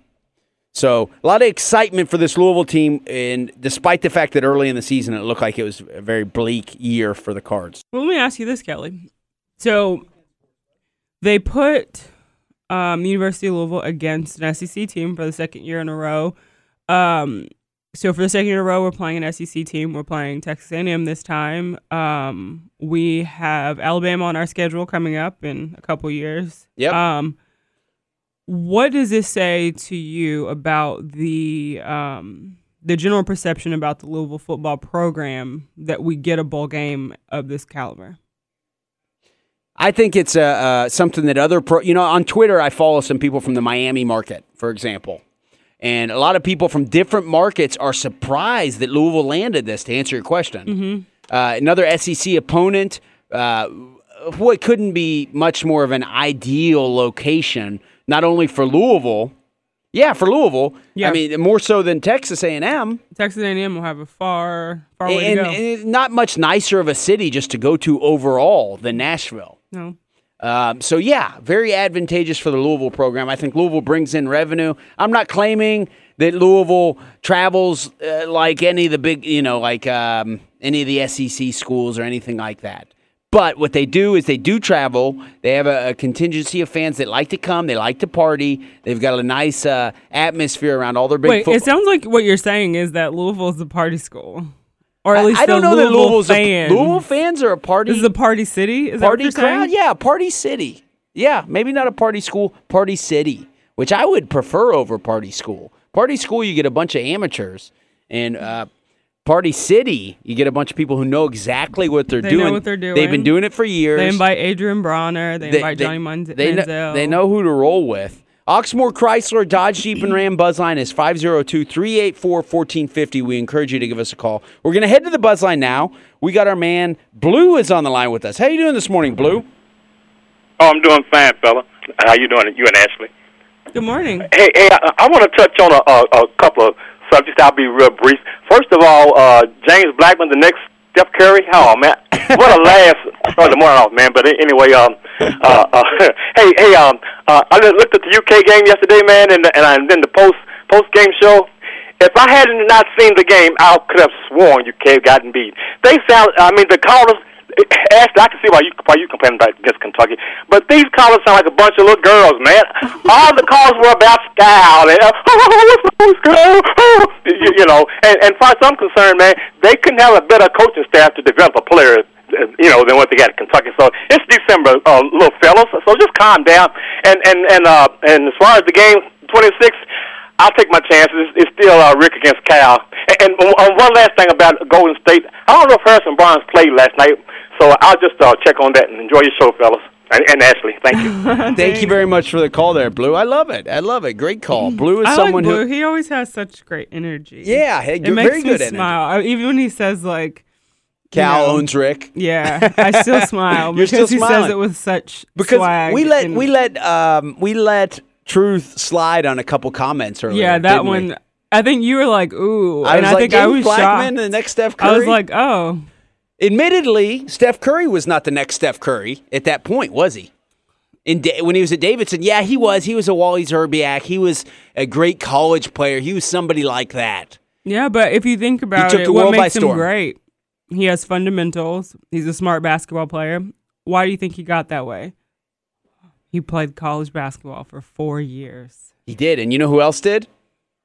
So, a lot of excitement for this Louisville team, and despite the fact that early in the season it looked like it was a very bleak year for the Cards. Well, let me ask you this, Kelly. So, they put um, University of Louisville against an SEC team for the second year in a row. Um, so for the second year in a row, we're playing an SEC team. We're playing Texas A&M this time. Um, we have Alabama on our schedule coming up in a couple years. Yep. Um, what does this say to you about the um, the general perception about the Louisville football program that we get a bowl game of this caliber? I think it's uh, uh, something that other pro. You know, on Twitter, I follow some people from the Miami market, for example and a lot of people from different markets are surprised that Louisville landed this, to answer your question. Mm-hmm. Uh, another SEC opponent, uh, what couldn't be much more of an ideal location, not only for Louisville, yeah, for Louisville. Yeah. I mean, more so than Texas A&M. Texas A&M will have a far, far way to go. And not much nicer of a city just to go to overall than Nashville. No. Um, so yeah, very advantageous for the Louisville program. I think Louisville brings in revenue. I'm not claiming that Louisville travels uh, like any of the big, you know, like um, any of the SEC schools or anything like that. But what they do is they do travel. They have a, a contingency of fans that like to come. They like to party. They've got a nice uh, atmosphere around all their big. Wait, it sounds like what you're saying is that Louisville is a party school. Or at least I, I don't know Louisville that Louisville's fans. A, Louisville fans are a party. This is a party city. Is party crowd? Yeah, party city. Yeah, maybe not a party school, party city, which I would prefer over party school. Party school, you get a bunch of amateurs, and uh, Party City, you get a bunch of people who know exactly what they're they doing. Know what they're doing. They've been doing it for years. They invite Adrien Broner. They, they invite Johnny Manziel. They know, they know who to roll with. Oxmoor Chrysler Dodge Jeep and Ram Buzzline is 502-384-1450. We encourage you to give us a call. We're going to head to the Buzzline now. We got our man Blue is on the line with us. How you doing this morning, Blue? Oh, I'm doing fine, fella. How you doing? You and Ashley. Good morning. Hey, hey, I, I want to touch on a, a, a couple of subjects. I'll be real brief. First of all, uh, James Blackmon, the next Steph Curry. Oh man, what a last start the morning off, man. But anyway, um, uh, uh, hey, hey, um, uh, I just looked at the UK game yesterday, man, and and, I, and then the post post game show. If I hadn't not seen the game, I could have sworn UK gotten beat. They sound. I mean, the callers Ashley, I can see why you why you complaining about against Kentucky, but these callers sound like a bunch of little girls, man. All the calls were about style and uh, oh, oh, you, you know, and, and far as I'm concerned, man, they couldn't have a better coaching staff to develop a player you know, than what they got at Kentucky. So it's December, uh, little fellas. So just calm down. And and and uh, and as far as the game, 26, I'll take my chances. It's still uh, Rick against Cal. And, and uh, one last thing about Golden State, I don't know if Harrison Barnes played last night, so I'll just uh, check on that and enjoy your show, fellas. And, and Ashley, thank you. thank you very much for the call there, Blue. I love it. I love it. Great call. Blue is I someone like Blue. who he always has such great energy. Yeah, hey, it good, makes very me good energy. smile. I, even when he says like Cal you know, owns Rick. Yeah, I still smile You're because still he smiling. says it with such because swag we let and- we let um we let truth slide on a couple comments earlier. yeah that didn't we? one. I think you were like ooh, I and was I like, think I James was Blackmon, shocked. the next Steph Curry. I was like oh admittedly, Steph Curry was not the next Steph Curry at that point, was he? In da- when he was at Davidson, yeah, he was. He was a Wally Szczerbiak. He was a great college player. He was somebody like that. yeah, but if you think about it, what makes him storm. great? He has fundamentals. He's a smart basketball player. Why do you think he got that way? He played college basketball for four years. He did, and you know who else did?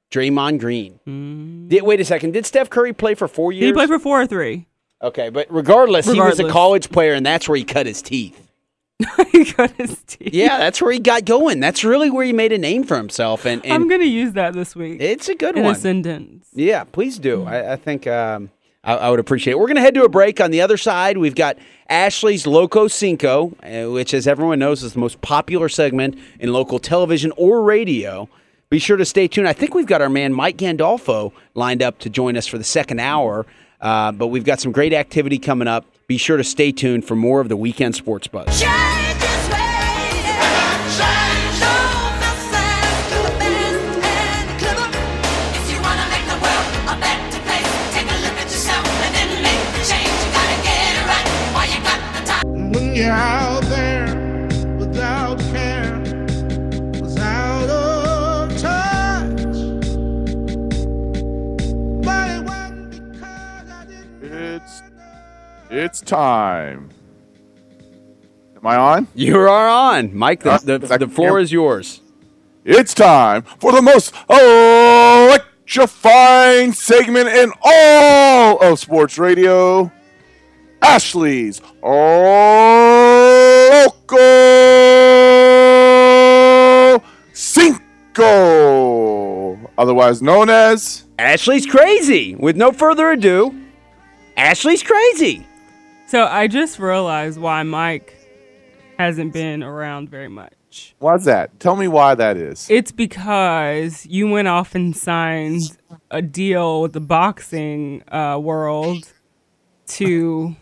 Draymond Green. Mm. Did, wait a second. Did Steph Curry play for four years? Did he play for four or three? Okay, but regardless, he was a college player, and that's where he cut his teeth. he got his teeth. Yeah, that's where he got going. That's really where he made a name for himself, and, I'm gonna use that this week it's a good in one. a sentence. Yeah, please do. I, I think um, I, I would appreciate it. We're going to head to a break. On the other side, we've got Ashley's Loco Cinco, uh, which, as everyone knows, is the most popular segment in local television or radio. Be sure to stay tuned. I think we've got our man Mike Gandolfo lined up to join us for the second hour, uh, but we've got some great activity coming up. Be sure to stay tuned for more of the weekend sports buzz. Change. Is it's time. Am I on? You are on, Mike. The, Uh, the, the floor is yours. It's time for the most electrifying segment in all of sports radio. Ashley's Loco Cinco, otherwise known as Ashley's crazy. With no further ado, Ashley's crazy. So I just realized why Mike hasn't been around very much. why's that? Tell me why that is. It's because you went off and signed a deal with the boxing uh, world to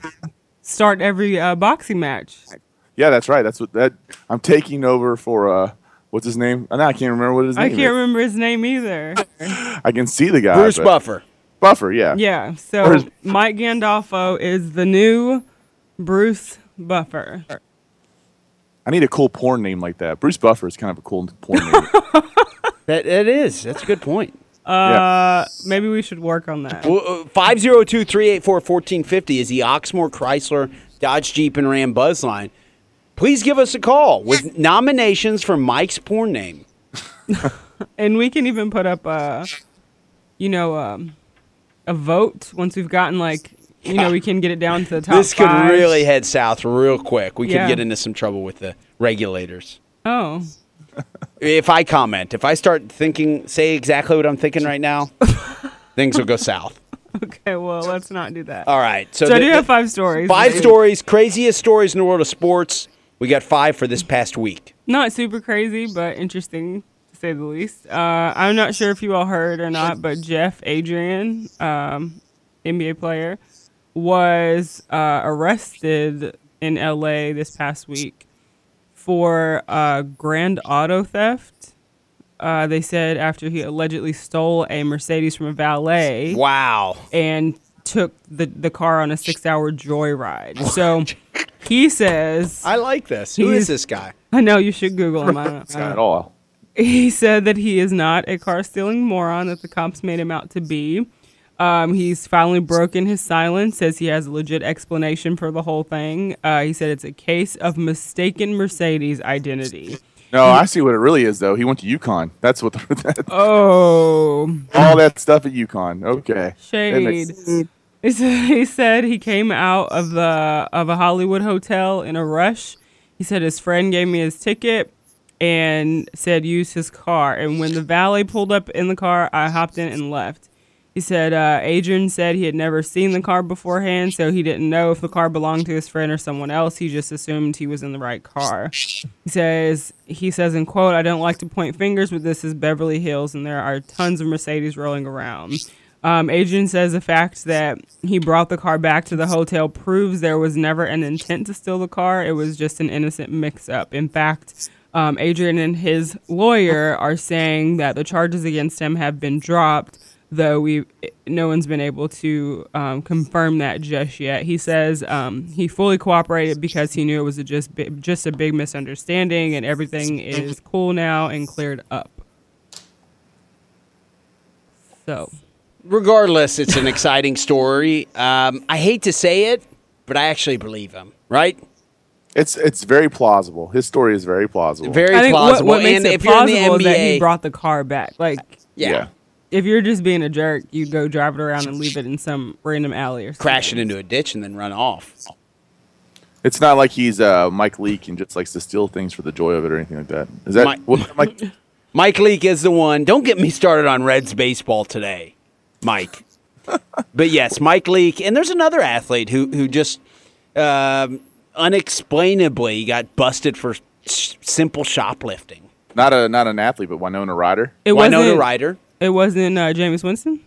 start every uh, boxing match. Yeah, that's right. That's what that I'm taking over for. uh What's his name? Uh, Now I can't remember what his I name I can't is. remember his name either. I can see the guy. Bruce but- Buffer. Buffer, yeah. Yeah, so Where's- Mike Gandolfo is the new Bruce Buffer. I need a cool porn name like that. Bruce Buffer is kind of a cool porn name. That, that is. That's a good point. Uh, maybe we should work on that. uh, 502 384 1450 is the Oxmoor Chrysler Dodge Jeep and Ram Buzzline. Please give us a call with nominations for Mike's porn name. And we can even put up a, you know, um, a vote once we've gotten like, you know, we can get it down to the top. this could five. really head south real quick. We Yeah. could get into some trouble with the regulators. Oh, If I comment, if I start thinking, say exactly what I'm thinking right now, things will go south. okay. Well, let's not do that. All right. So, so I do have five stories. five stories, craziest stories in the world of sports. We got five for this past week. Not super crazy, but interesting say the least. Uh, I'm not sure if you all heard or not, but Jeff Adrien, um, NBA player, was uh, arrested in LA this past week for uh, grand auto theft. Uh, they said after he allegedly stole a Mercedes from a valet Wow. and took the, the car on a six hour joyride. So he says, I like this. Who is this guy? I know you should Google him. I don't, I don't- at all. he said that he is not a car stealing moron that the cops made him out to be. Um, he's finally broken his silence, says he has a legit explanation for the whole thing. Uh, he said it's a case of mistaken Mercedes identity. No, I see what it really is though. He went to UConn. That's what the, that, Oh, all that stuff at UConn. Okay. Shade. makes- He said- he said he came out of the of a Hollywood hotel in a rush. He said his friend gave me his ticket and said use his car. And when the valet pulled up in the car, I hopped in and left. He said uh, Adrien said he had never seen the car beforehand, so he didn't know if the car belonged to his friend or someone else. He just assumed he was in the right car. He says he says in quote, "I don't like to point fingers, but this is Beverly Hills, and there are tons of Mercedes rolling around." Um, Adrien says the fact that he brought the car back to the hotel proves there was never an intent to steal the car. It was just an innocent mix-up. In fact, um, Adrien and his lawyer are saying that the charges against him have been dropped, though we no one's been able to um, confirm that just yet. He says um, he fully cooperated because he knew it was a just just a big misunderstanding, and everything is cool now and cleared up. So. Regardless, it's an exciting story. Um, I hate to say it, but I actually believe him, right? It's it's very plausible. His story is very plausible. Very I think plausible. what makes and it if you're in the plausible is that NBA, he brought the car back. Like, yeah, Yeah. if you're just being a jerk, you go drive it around and leave it in some random alley or something. crash it into a ditch and then run off. It's not like he's uh, Mike Leake and just likes to steal things for the joy of it or anything like that. Is that Mike- what, Mike? Mike Leake is the one. Don't get me started on Reds baseball today, Mike. but yes, Mike Leake, and there's another athlete who who just um, unexplainably got busted for s- simple shoplifting. Not a not an athlete, but Winona Ryder. It Winona wasn't, Ryder, It wasn't uh, Jameis Winston.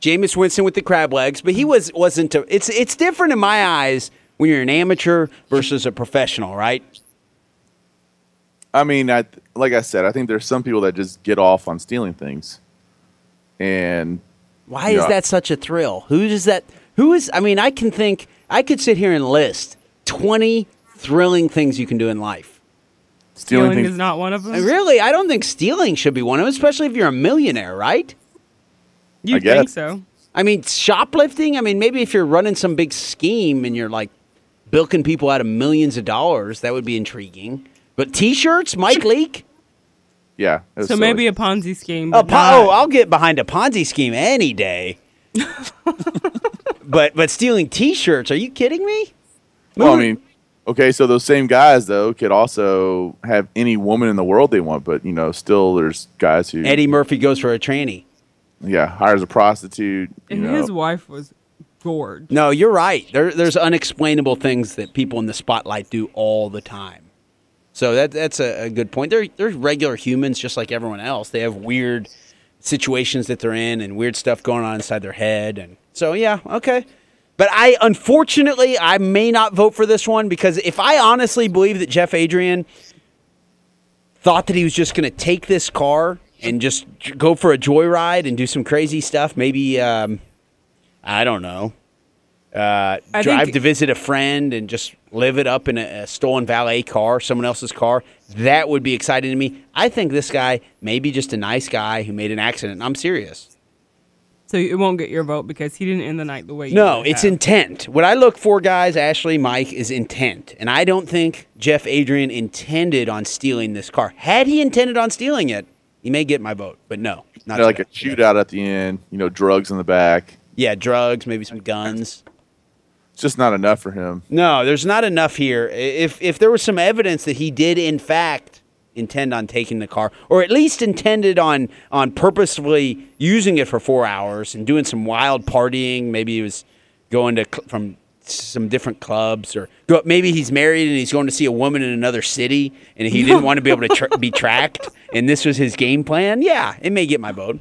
Jameis Winston with the crab legs, but he was wasn't. A, it's it's different in my eyes when you're an amateur versus a professional, right? I mean, I like I said, I think there's some people that just get off on stealing things, and Why is Yeah. that such a thrill? Who is that? Who is? I mean, I can think. I could sit here and list twenty thrilling things you can do in life. stealing, Stealing is not one of them. Uh, really, I don't think stealing should be one of them, especially if you're a millionaire, right? You think so? I mean, shoplifting. I mean, maybe if you're running some big scheme and you're like bilking people out of millions of dollars, that would be intriguing. But T-shirts, Mike Leake. yeah. So silly. maybe a Ponzi scheme. A po- not- oh, I'll get behind a Ponzi scheme any day. but but stealing T-shirts? Are you kidding me? Well, I mean, okay, so those same guys though could also have any woman in the world they want, but you know, still there's guys who Eddie Murphy goes for a tranny. yeah hires a prostitute. You and know. his wife was gorgeous. No, you're right. There, there's unexplainable things that people in the spotlight do all the time. So that that's a, a good point. They're they're regular humans just like everyone else. They have weird situations that they're in and weird stuff going on inside their head. And so yeah, okay. But I unfortunately I may not vote for this one because if I honestly believe that Jeff Adrien thought that he was just going to take this car and just go for a joyride and do some crazy stuff, maybe um, I don't know, uh, I drive think- to visit a friend and just live it up in a, a stolen valet car, someone else's car. That would be exciting to me. I think this guy may be just a nice guy who made an accident. I'm serious. So it won't get your vote because he didn't end the night the way you No, it's have. intent. What I look for, guys, Ashley, Mike, is intent. And I don't think Jeff Adrien intended on stealing this car. Had he intended on stealing it, he may get my vote. But no, not They're like a shootout at the end, you know, drugs in the back. Yeah, drugs, maybe some guns. It's just not enough for him. No, there's not enough here. If if there was some evidence that he did in fact intend on taking the car, or at least intended on on purposefully using it for four hours and doing some wild partying, maybe he was going to cl- from some different clubs, or go, maybe he's married and he's going to see a woman in another city, and he didn't want to be able to tra- be tracked, and this was his game plan. Yeah, it may get my vote.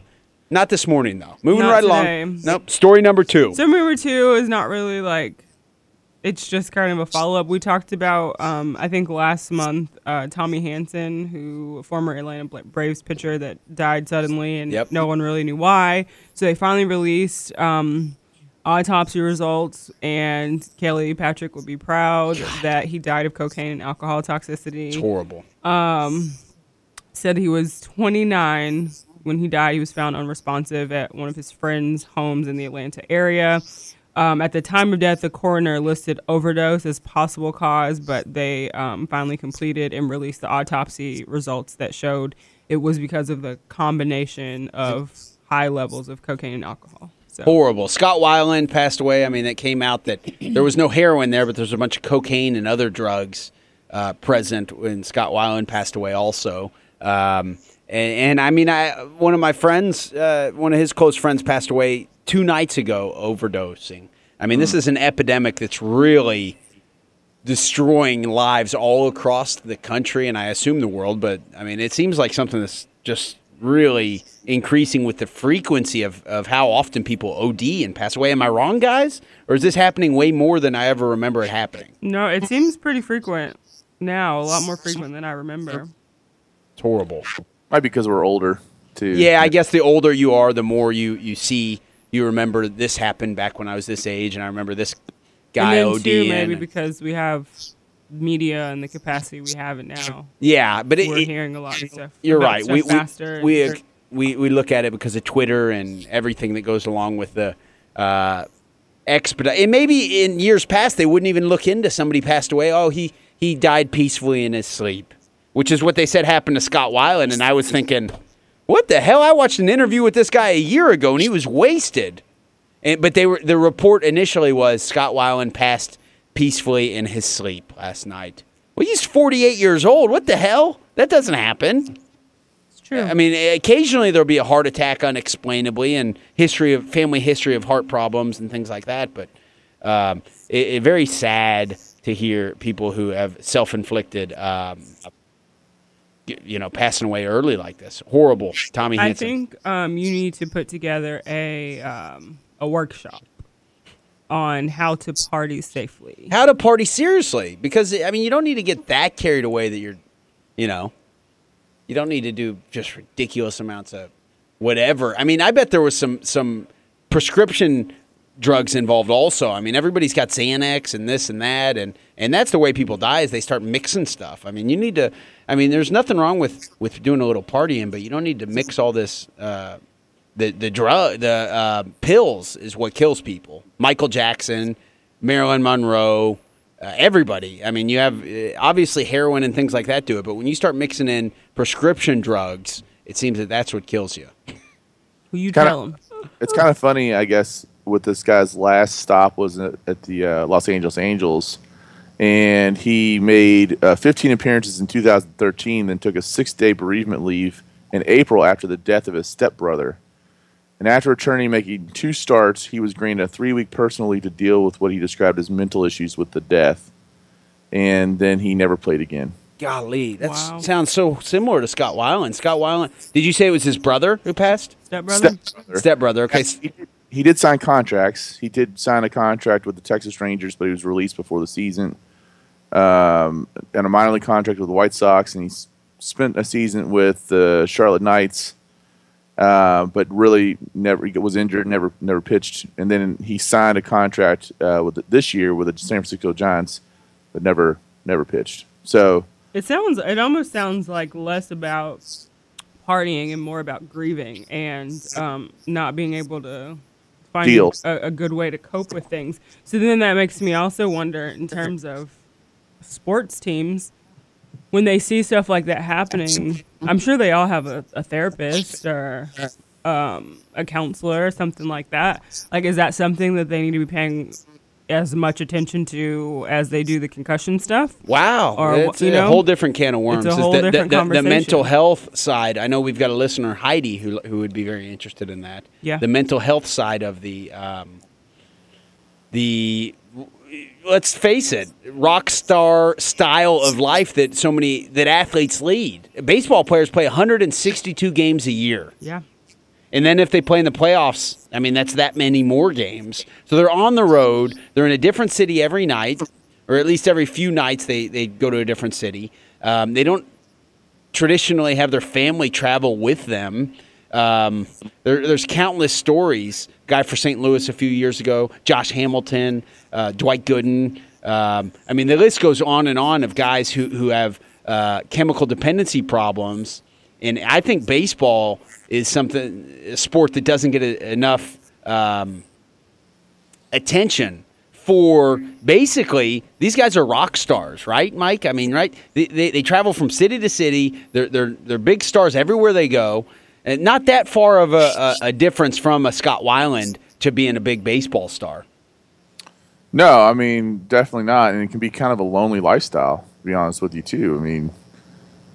Not this morning though. Moving Not right today. along. Nope. Story number two. So number two is not really like it's just kind of a follow up. We talked about um, I think last month uh, Tommy Hanson, who a former Atlanta Braves pitcher that died suddenly, and Yep. no one really knew why. So they finally released um, autopsy results, and Kelly Patrick would be proud that he died of cocaine and alcohol toxicity it's horrible. said he was 29 when he died. He was found unresponsive at one of his friends' homes in the Atlanta area. Um, at the time of death, the coroner listed overdose as possible cause, but they um, finally completed and released the autopsy results that showed it was because of the combination of high levels of cocaine and alcohol. So horrible. Scott Weiland passed away. I mean, it came out that there was no heroin there, but there's a bunch of cocaine and other drugs uh, present when Scott Weiland passed away, also. Um, and, and I mean, I one of my friends, uh, one of his close friends, passed away two nights ago overdosing. I mean, this is an epidemic that's really destroying lives all across the country and I assume the world. But I mean, it seems like something that's just really increasing with the frequency of, of how often people OD and pass away. Am I wrong, guys? Or is this happening way more than I ever remember it happening? no, it seems pretty frequent now, a lot more frequent than I remember. It's horrible. Might be because we're older too. Yeah, I guess the older you are, the more you, you see, you remember this happened back when I was this age, and I remember this guy and then ODing. too, maybe because we have media and the capacity we have it now. yeah, but it, we're it- hearing a lot of stuff. You're right. stuff We we, faster we, and- we we look at it because of Twitter and everything that goes along with the uh, expedite. And maybe in years past they wouldn't even look into somebody passed away. Oh, he he died peacefully in his sleep, which is what they said happened to Scott Weiland. And I was thinking, what the hell? I watched an interview with this guy a year ago, and he was wasted. And, but they were the report initially was Scott Weiland passed peacefully in his sleep last night. Well, he's 48 years old. What the hell? That doesn't happen. It's true. I mean, occasionally there'll be a heart attack unexplainably, and history of family history of heart problems and things like that. But um, it, it very sad to hear people who have self-inflicted, um, you know, passing away early like this. Horrible, Tommy I think um, you need to put together a um, a workshop on how to party safely. How to party seriously? Because I mean, you don't need to get that carried away that you're, you know, you don't need to do just ridiculous amounts of whatever. I mean, I bet there was some some prescription drugs involved also. I mean, everybody's got Xanax and this and that, and and that's the way people die is they start mixing stuff. I mean, you need to. I mean, there's nothing wrong with with doing a little partying, but you don't need to mix all this. Uh, the the drug the uh, pills is what kills people. Michael Jackson, Marilyn Monroe, uh, everybody. I mean, you have uh, obviously heroin and things like that do it, but when you start mixing in prescription drugs, it seems that that's what kills you. Who you Kinda- tell them? It's kind of funny, I guess, what this guy's last stop was at, at the uh, Los Angeles Angels, and he made uh, 15 appearances in 2013, then took a six-day bereavement leave in April after the death of his stepbrother. And after returning, making two starts, he was granted a three-week personal leave to deal with what he described as mental issues with the death, and then he never played again. Golly, that Wow. sounds so similar to Scott Weiland. Scott Weiland. Did you say it was his brother who passed? Stepbrother? Stepbrother. Stepbrother. Okay. He did, sign contracts. He did sign a contract with the Texas Rangers, but he was released before the season. Um, and a minor league contract with the White Sox, and he spent a season with the Charlotte Knights. Uh, but really, never was injured, never never pitched, and then he signed a contract uh, with the, this year with the San Francisco Giants, but never never pitched. So It sounds. It almost sounds like less about partying and more about grieving and um, not being able to find a, a good way to cope with things. So then that makes me also wonder, in terms of sports teams, when they see stuff like that happening, I'm sure they all have a, a therapist or um, a counselor or something like that. Like, is that something that they need to be paying as much attention to as they do the concussion stuff? Wow, Or, it's you a know, whole different can of worms. It's a whole the, the- different the- the mental health side. I know we've got a listener, Heidi, who who would be very interested in that. Yeah. the mental health side of the um, the let's face it, rock star style of life that so many that athletes lead. Baseball players play 162 games a year. Yeah. And then if they play in the playoffs, I mean, that's that many more games. So they're on the road. They're in a different city every night, or at least every few nights they, they go to a different city. Um, they don't traditionally have their family travel with them. Um, there, there's countless stories. Guy for St. Louis a few years ago, Josh Hamilton, uh, Dwight Gooden. Um, I mean, the list goes on and on of guys who, who have uh, chemical dependency problems. And I think baseball is something, a sport that doesn't get a, enough um, attention for basically these guys are rock stars, right, Mike? I mean, right? They, they, they travel from city to city. They're, they're, they're big stars everywhere they go. And not that far of a, a, a difference from a Scott Weiland to being a big baseball star. No, I mean definitely not, and it can be kind of a lonely lifestyle. To be honest with you, too. I mean,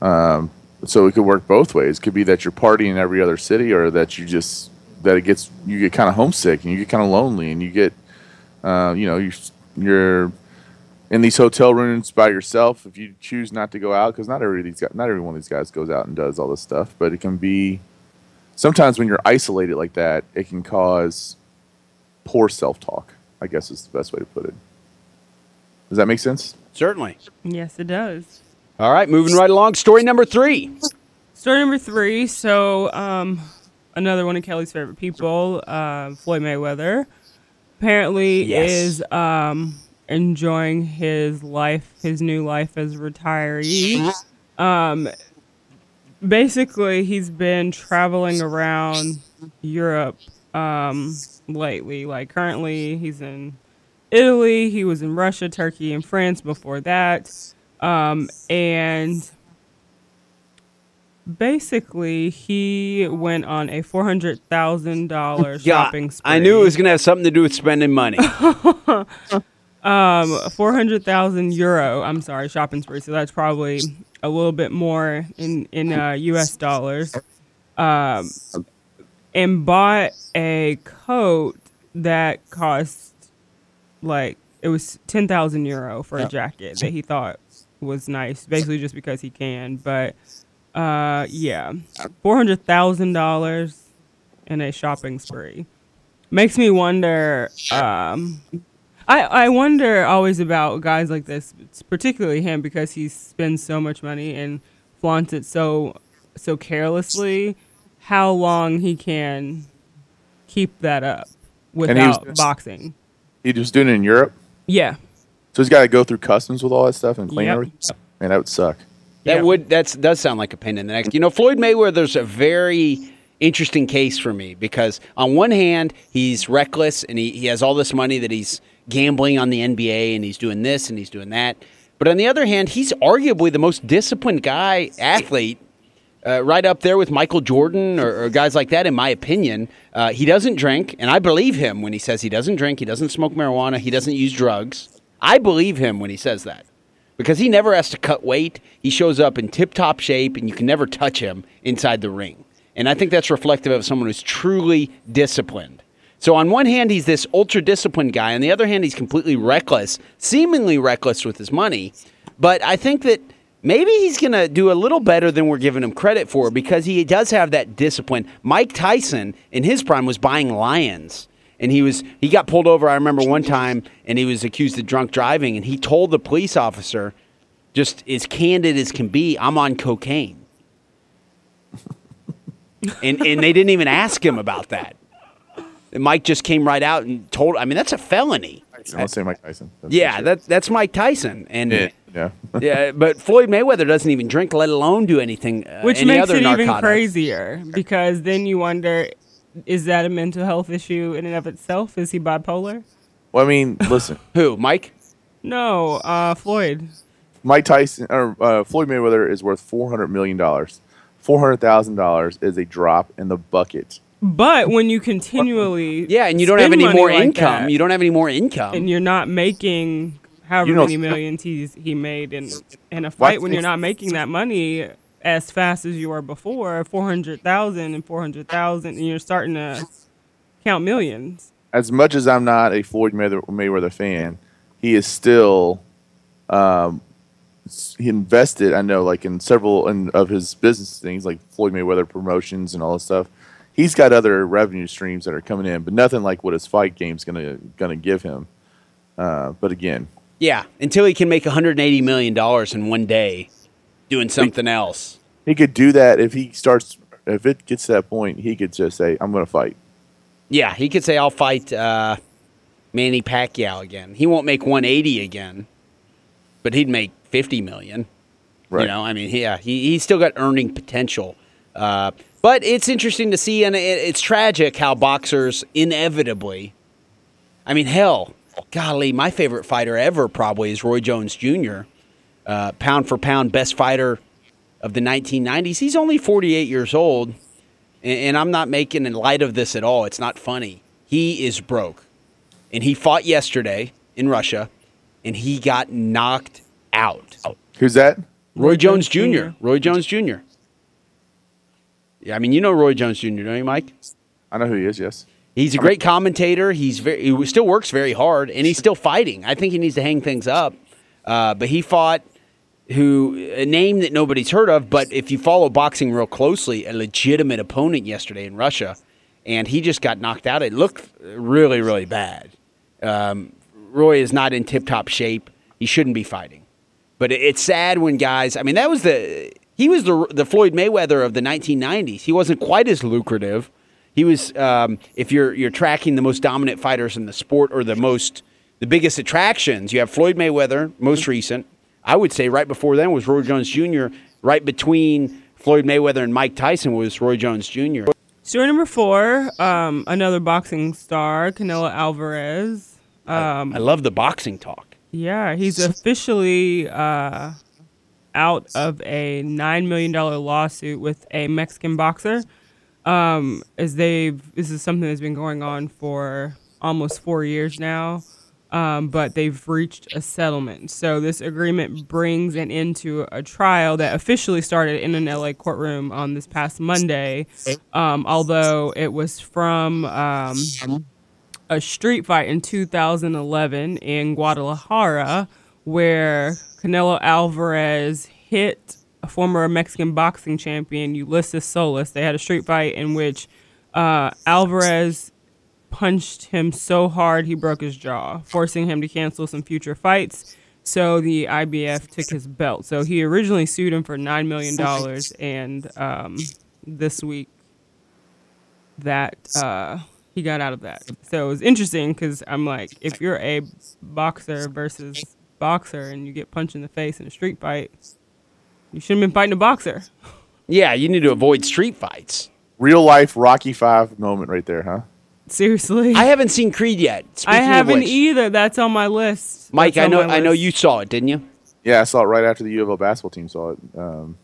um, so it could work both ways. It could be that you're partying in every other city, or that you just that it gets you get kind of homesick and you get kind of lonely, and you get, uh, you know, you're you're in these hotel rooms by yourself if you choose not to go out because not every these guys, not every one of these guys goes out and does all this stuff, but it can be sometimes when you're isolated like that, it can cause poor self talk. I guess is the best way to put it. Does that make sense? Certainly. Yes, it does. All right, moving right along. Story number three. Story number three. So, um, another one of Kelly's favorite people, uh, Floyd Mayweather, apparently Yes. is um, enjoying his life, his new life as a retiree. Um, basically, he's been traveling around Europe um, lately. Like, currently, he's in Italy, he was in Russia, Turkey, and France before that. Um, and basically, he went on a four hundred thousand dollars Yeah, shopping spree. I knew it was going to have something to do with spending money. um four hundred thousand euro. I'm sorry, shopping spree. So that's probably a little bit more in in uh, U.S. dollars. Um, and bought a coat that cost like it was ten thousand euro for a jacket that he thought was nice, basically just because he can. But uh, yeah, four hundred thousand dollars in a shopping spree makes me wonder. Um, I I wonder always about guys like this, particularly him, because he spends so much money and flaunts it so so carelessly. How long he can keep that up he was- without boxing? He was doing it in Europe, Yeah, so he's got to go through customs with all that stuff and clean Yep. everything. Man, that would suck. That Yeah. would that's does sound like a pain in the neck. You know, Floyd Mayweather's a very interesting case for me because on one hand he's reckless and he, he has all this money that he's gambling on the NBA and he's doing this and he's doing that. But on the other hand, he's arguably the most disciplined guy athlete. Uh, right up there with Michael Jordan or, or guys like that, in my opinion. Uh, he doesn't drink, and I believe him when he says he doesn't drink, he doesn't smoke marijuana, he doesn't use drugs. I believe him when he says that because he never has to cut weight. He shows up in tip top shape, and you can never touch him inside the ring. And I think that's reflective of someone who's truly disciplined. So, on one hand, he's this ultra disciplined guy. On the other hand, he's completely reckless, seemingly reckless with his money. But I think that maybe he's going to do a little better than we're giving him credit for because he does have that discipline. Mike Tyson, in his prime, was buying lions and he was he got pulled over. I remember one time, and he was accused of drunk driving, and he told the police officer, just as candid as can be, "I'm on cocaine," and and they didn't even ask him about that. And Mike just came right out and told. I mean, that's a felony. I'll say Mike Tyson. That's Yeah, sure. that, that's Mike Tyson, and yeah. yeah. yeah, but Floyd Mayweather doesn't even drink, let alone do anything. Uh, which any makes other it even crazier because then you wonder, is that a mental health issue in and of itself? Is he bipolar? Well, I mean, listen, Who, Mike? No, uh, Floyd. Mike Tyson or uh, Floyd Mayweather is worth four hundred million dollars. Four hundred thousand dollars is a drop in the bucket. But when you continually Yeah, and you don't have any more like income. that, You don't have any more income. and you're not making however You know- many millions he's he made in in a fight when you're not making that money as fast as you were before 400,000 and 400,000 and you're starting to count millions. As much as I'm not a Floyd Mayweather, Mayweather fan, he is still. Um, he invested, I know, like in several in, of his business things, like Floyd Mayweather promotions and all this stuff. He's got other revenue streams that are coming in, but nothing like what his fight game's gonna gonna give him. Uh, but again, Yeah, until he can make 180 million dollars in one day doing something else. he could do that if he starts. If it gets to that point, he could just say, "I'm going to fight." Yeah, he could say I'll fight uh, Manny Pacquiao again. He won't make 180 again, but he'd make 50 million. Right. You know, I mean, yeah, he, he's still got earning potential. Uh, but it's interesting to see, and it, it's tragic how boxers inevitably. I mean, hell, golly, my favorite fighter ever probably is Roy Jones Jr. Uh, pound for pound, best fighter of the 1990s. He's only 48 years old, and, and I'm not making light of this at all. It's not funny. He is broke, and he fought yesterday in Russia, and he got knocked out. Who's that? Roy Jones Jr. Roy Jones Jr. Yeah, I mean, you know Roy Jones Jr., don't you, Mike? I know who he is. Yes. He's a great commentator. He's very, he still works very hard, and he's still fighting. I think he needs to hang things up. Uh, but he fought who a name that nobody's heard of, but if you follow boxing real closely, a legitimate opponent yesterday in Russia, and he just got knocked out. It looked really, really bad. Um, Roy is not in tip-top shape. He shouldn't be fighting. But it's sad when guys. I mean, that was the he was the the Floyd Mayweather of the 1990s. He wasn't quite as lucrative. He was um, if you're you're tracking the most dominant fighters in the sport or the most the biggest attractions. You have Floyd Mayweather, most recent. I would say right before then was Roy Jones Jr. Right between Floyd Mayweather and Mike Tyson was Roy Jones Jr. Story number four, um, another boxing star, Canelo Alvarez. Um, I love the boxing talk. yeah, he's officially uh, out of a $9 million lawsuit with a Mexican boxer. Um, as they've, this is something that's been going on for almost four years now, um, but they've reached a settlement. So this agreement brings an end to a trial that officially started in an LA courtroom on this past Monday, um, although it was from um, a street fight in 2011 in Guadalajara where Canelo Alvarez hit a former Mexican boxing champion, Ulises Solis. They had a street fight in which uh, Alvarez punched him so hard he broke his jaw, forcing him to cancel some future fights. So the IBF took his belt. So he originally sued him for $9 million. And um, this week, that uh, he got out of that. So it was interesting because I'm like, if you're a boxer versus boxer and you get punched in the face in a street fight, you shouldn't have been fighting a boxer. Yeah, you need to avoid street fights. Real life Rocky Five moment right there, huh? Seriously. I haven't seen Creed yet. I Speaking of haven't which, either. That's on my list. Mike, That's I know I know you saw it, didn't you? Yeah, I saw it right after the U of L basketball team saw it. Um,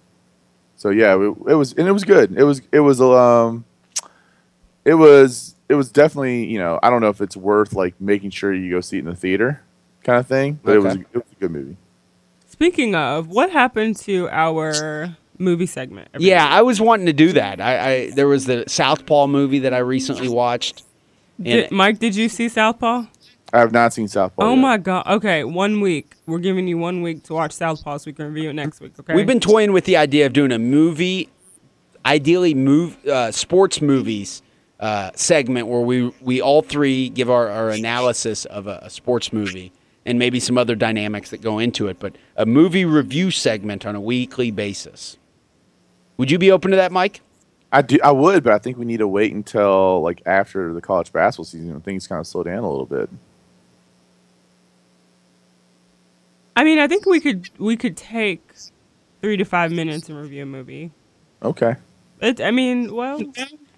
so yeah, it, it was and it was good. It was it was um, it was it was definitely you know I don't know if it's worth like making sure you go see it in the theater kind of thing, but it was it was a good movie. Speaking of, what happened to our movie segment? Yeah, week? I was wanting to do that. I, I there was the Southpaw movie that I recently watched. Did, Mike, did you see Southpaw? I have not seen Southpaw. Oh yet. my god. Okay, one week. We're giving you one week to watch Southpaw so we can review it next week, okay? we've been toying with the idea of doing a movie, ideally move uh, sports movies uh, segment where we we all three give our, our analysis of a, a sports movie and maybe some other dynamics that go into it, but a movie review segment on a weekly basis. Would you be open to that, Mike? I do. I would, but I think we need to wait until like after the college basketball season when things kind of slow down a little bit. I mean, I think we could we could take 3 to 5 minutes and review a movie. Okay. It, I mean, well,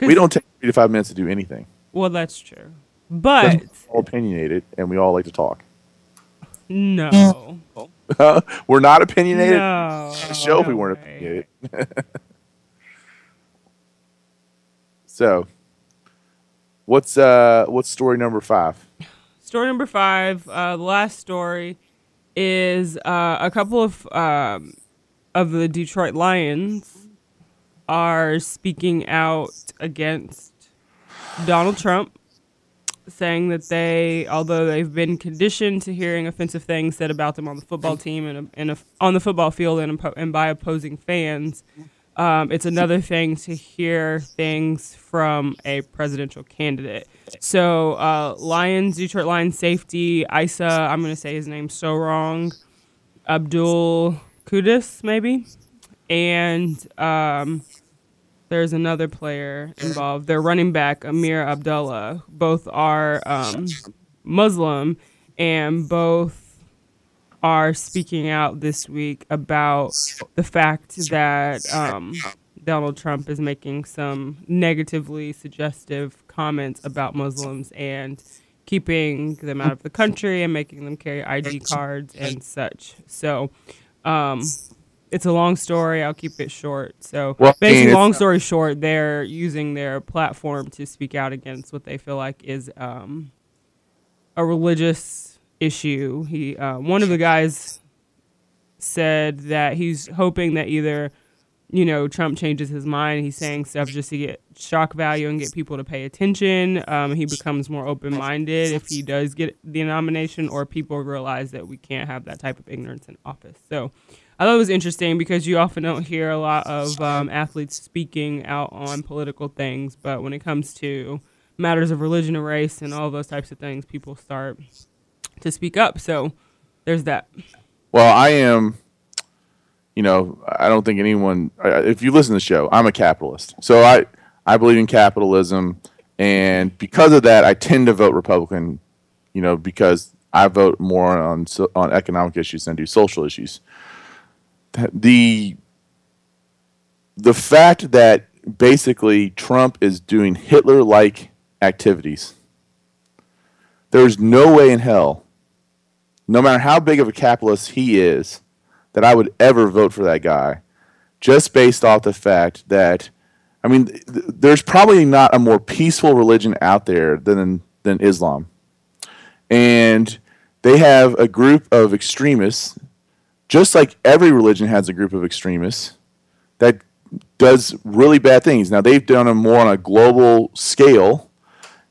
We don't take three to five minutes to do anything. Well, that's true. But We're all opinionated, and we all like to talk. no. We're not opinionated. No. Show if we weren't way. opinionated. so, what's uh what's story number five? Story number five, uh, the last story, is uh, a couple of um, of the Detroit Lions are speaking out against Donald Trump, saying that they, although they've been conditioned to hearing offensive things said about them on the football team and, and on the football field and, and by opposing fans, um, it's another thing to hear things from a presidential candidate. So, uh, Lions, Detroit Lions safety, Isa, I'm going to say his name so wrong, Abdul Kudus, maybe. And um, there's another player involved. Their running back, Ameer Abdullah. Both are um, Muslim and both are speaking out this week about the fact that um, Donald Trump is making some negatively suggestive comments about Muslims and keeping them out of the country and making them carry ID cards and such. So, um, it's a long story. I'll keep it short. So, Well, basically, long story short, they're using their platform to speak out against what they feel like is um, a religious issue. He, uh, one of the guys, said that he's hoping that either, you know, Trump changes his mind. He's saying stuff just to get shock value and get people to pay attention. Um, he becomes more open minded if he does get the nomination, or people realize that we can't have that type of ignorance in office. So. I thought it was interesting because you often don't hear a lot of um, athletes speaking out on political things, but when it comes to matters of religion and race and all those types of things, people start to speak up. So there's that. Well, I am. You know, I don't think anyone. If you listen to the show, I'm a capitalist, so I I believe in capitalism, and because of that, I tend to vote Republican. You know, because I vote more on on economic issues than do social issues. The the fact that basically Trump is doing Hitler-like activities. There's no way in hell, no matter how big of a capitalist he is, that I would ever vote for that guy, just based off the fact that, I mean, th- there's probably not a more peaceful religion out there than than Islam, and they have a group of extremists, just like every religion has a group of extremists that does really bad things. Now they've done them more on a global scale.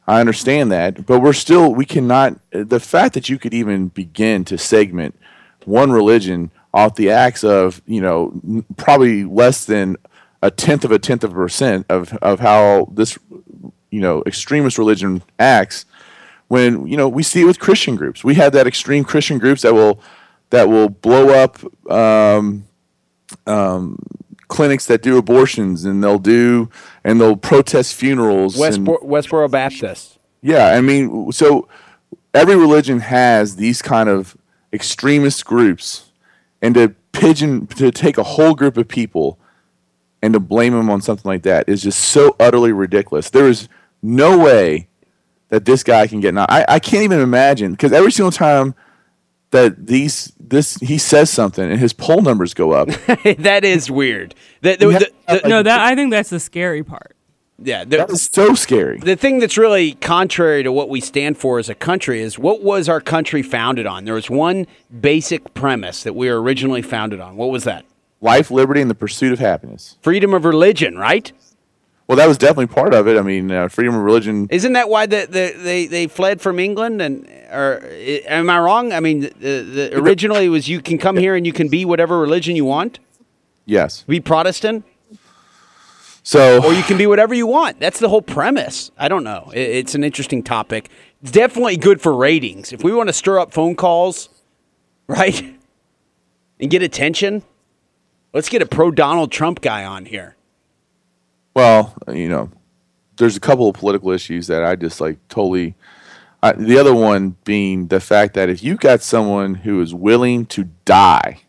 I understand that, but we're still we cannot. The fact that you could even begin to segment one religion off the acts of you know probably less than a tenth of a tenth of a percent of of how this you know extremist religion acts when you know we see it with Christian groups. We have that extreme Christian groups that will that will blow up um, um, clinics that do abortions, and they'll do and they'll protest funerals. and- Westboro, Westboro Baptist. yeah, I mean, so every religion has these kind of extremist groups, and to pigeon to take a whole group of people and to blame them on something like that is just so utterly ridiculous. There is no way that this guy can get. Not, I I can't even imagine because every single time that these this he says something and his poll numbers go up. that is weird. The, the, the, the- No, that I think that's the scary part. yeah, the, that is so scary. the thing that's really contrary to what we stand for as a country is what was our country founded on? There was one basic premise that we were originally founded on. What was that? Life, liberty, and the pursuit of happiness. Freedom of religion, right? Well, that was definitely part of it. I mean, uh, freedom of religion. Isn't that why the, the, they, they fled from England? And or am I wrong? I mean, the, the, originally it was you can come here and you can be whatever religion you want, Yes. be Protestant, So or you can be whatever you want. That's the whole premise. I don't know. It, it's an interesting topic. It's definitely good for ratings. If we want to stir up phone calls, right, and get attention, let's get a pro Donald Trump guy on here. Well, you know, there's a couple of political issues that I just like totally. I, the other one being the fact that if you've got someone who is willing to die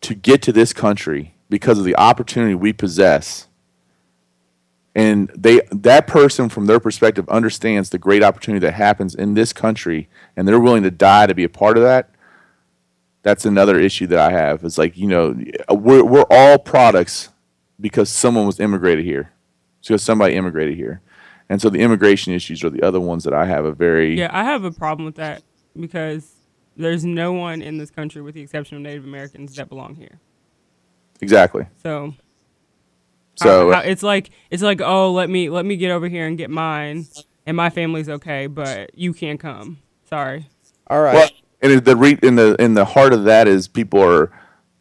to get to this country because of the opportunity we possess, and they that person from their perspective understands the great opportunity that happens in this country, and they're willing to die to be a part of that. That's another issue that I have. It's like you know, we're we're all products because someone was immigrated here, because somebody immigrated here, and so the immigration issues are the other ones that I have a very Yeah, I have a problem with that because there's no one in this country, with the exception of Native Americans, that belong here. exactly. So, So how- how- it's like it's like oh, let me let me get over here and get mine, and my family's okay, but you can't come. Sorry. All right. well, and the re- in the in the heart of that is people are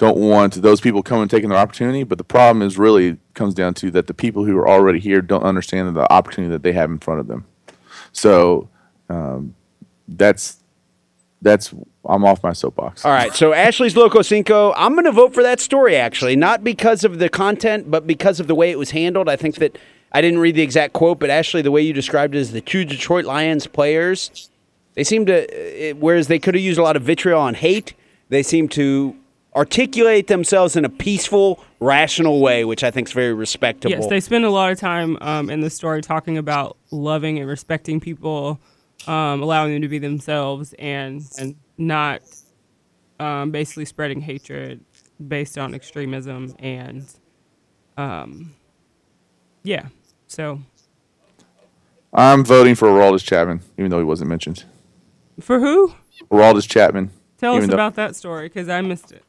don't want those people coming and taking their opportunity, but the problem is really comes down to that the people who are already here don't understand the opportunity that they have in front of them. So um, that's that's I'm off my soapbox. All right, so Ashley's Loco Cinco. I'm going to vote for that story, actually, not because of the content, but because of the way it was handled. I think that I didn't read the exact quote, but Ashley, the way you described it is the two Detroit Lions players, they seem to, uh, whereas they could have used a lot of vitriol and hate, they seem to articulate themselves in a peaceful, rational way, which I think is very respectable. Yes, they spend a lot of time um, in the story talking about loving and respecting people, um, allowing them to be themselves, and and not um, basically spreading hatred based on extremism and, um, yeah. So I'm voting for Aroldis Chapman, even though he wasn't mentioned. for who? Aroldis Chapman. Tell even us though- about that story because I missed it.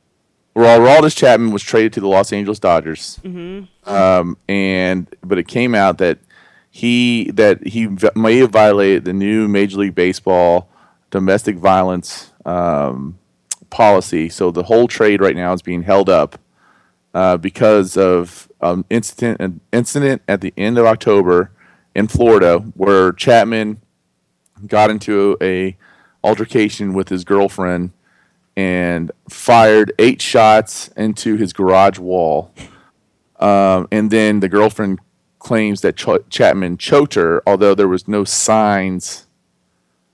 Well, Aroldis Chapman was traded to the Los Angeles Dodgers, Mm-hmm. um, and but it came out that he that he v- may have violated the new Major League Baseball domestic violence um, policy. So the whole trade right now is being held up uh, because of um, incident an incident at the end of October in Florida where Chapman got into a altercation with his girlfriend and fired eight shots into his garage wall. Um, and then the girlfriend claims that Ch- Chapman choked her, although there was no signs,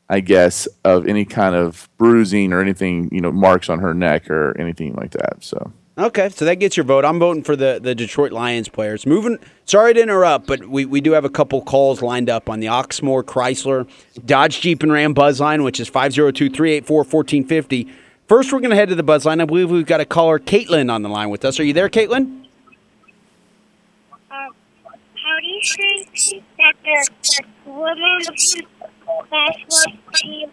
I guess, of any kind of bruising or anything, you know, marks on her neck or anything like that. So Okay, so that gets your vote. I'm voting for the, the Detroit Lions players. Moving, sorry to interrupt, but we, we do have a couple calls lined up on the Oxmoor Chrysler Dodge Jeep and Ram Buzz line, which is 502 384 1450. First, we're going to head to the buzz line. I believe we've got a caller, Caitlin, on the line with us. Are you there, Caitlin? Um, how do you think that the women's basketball team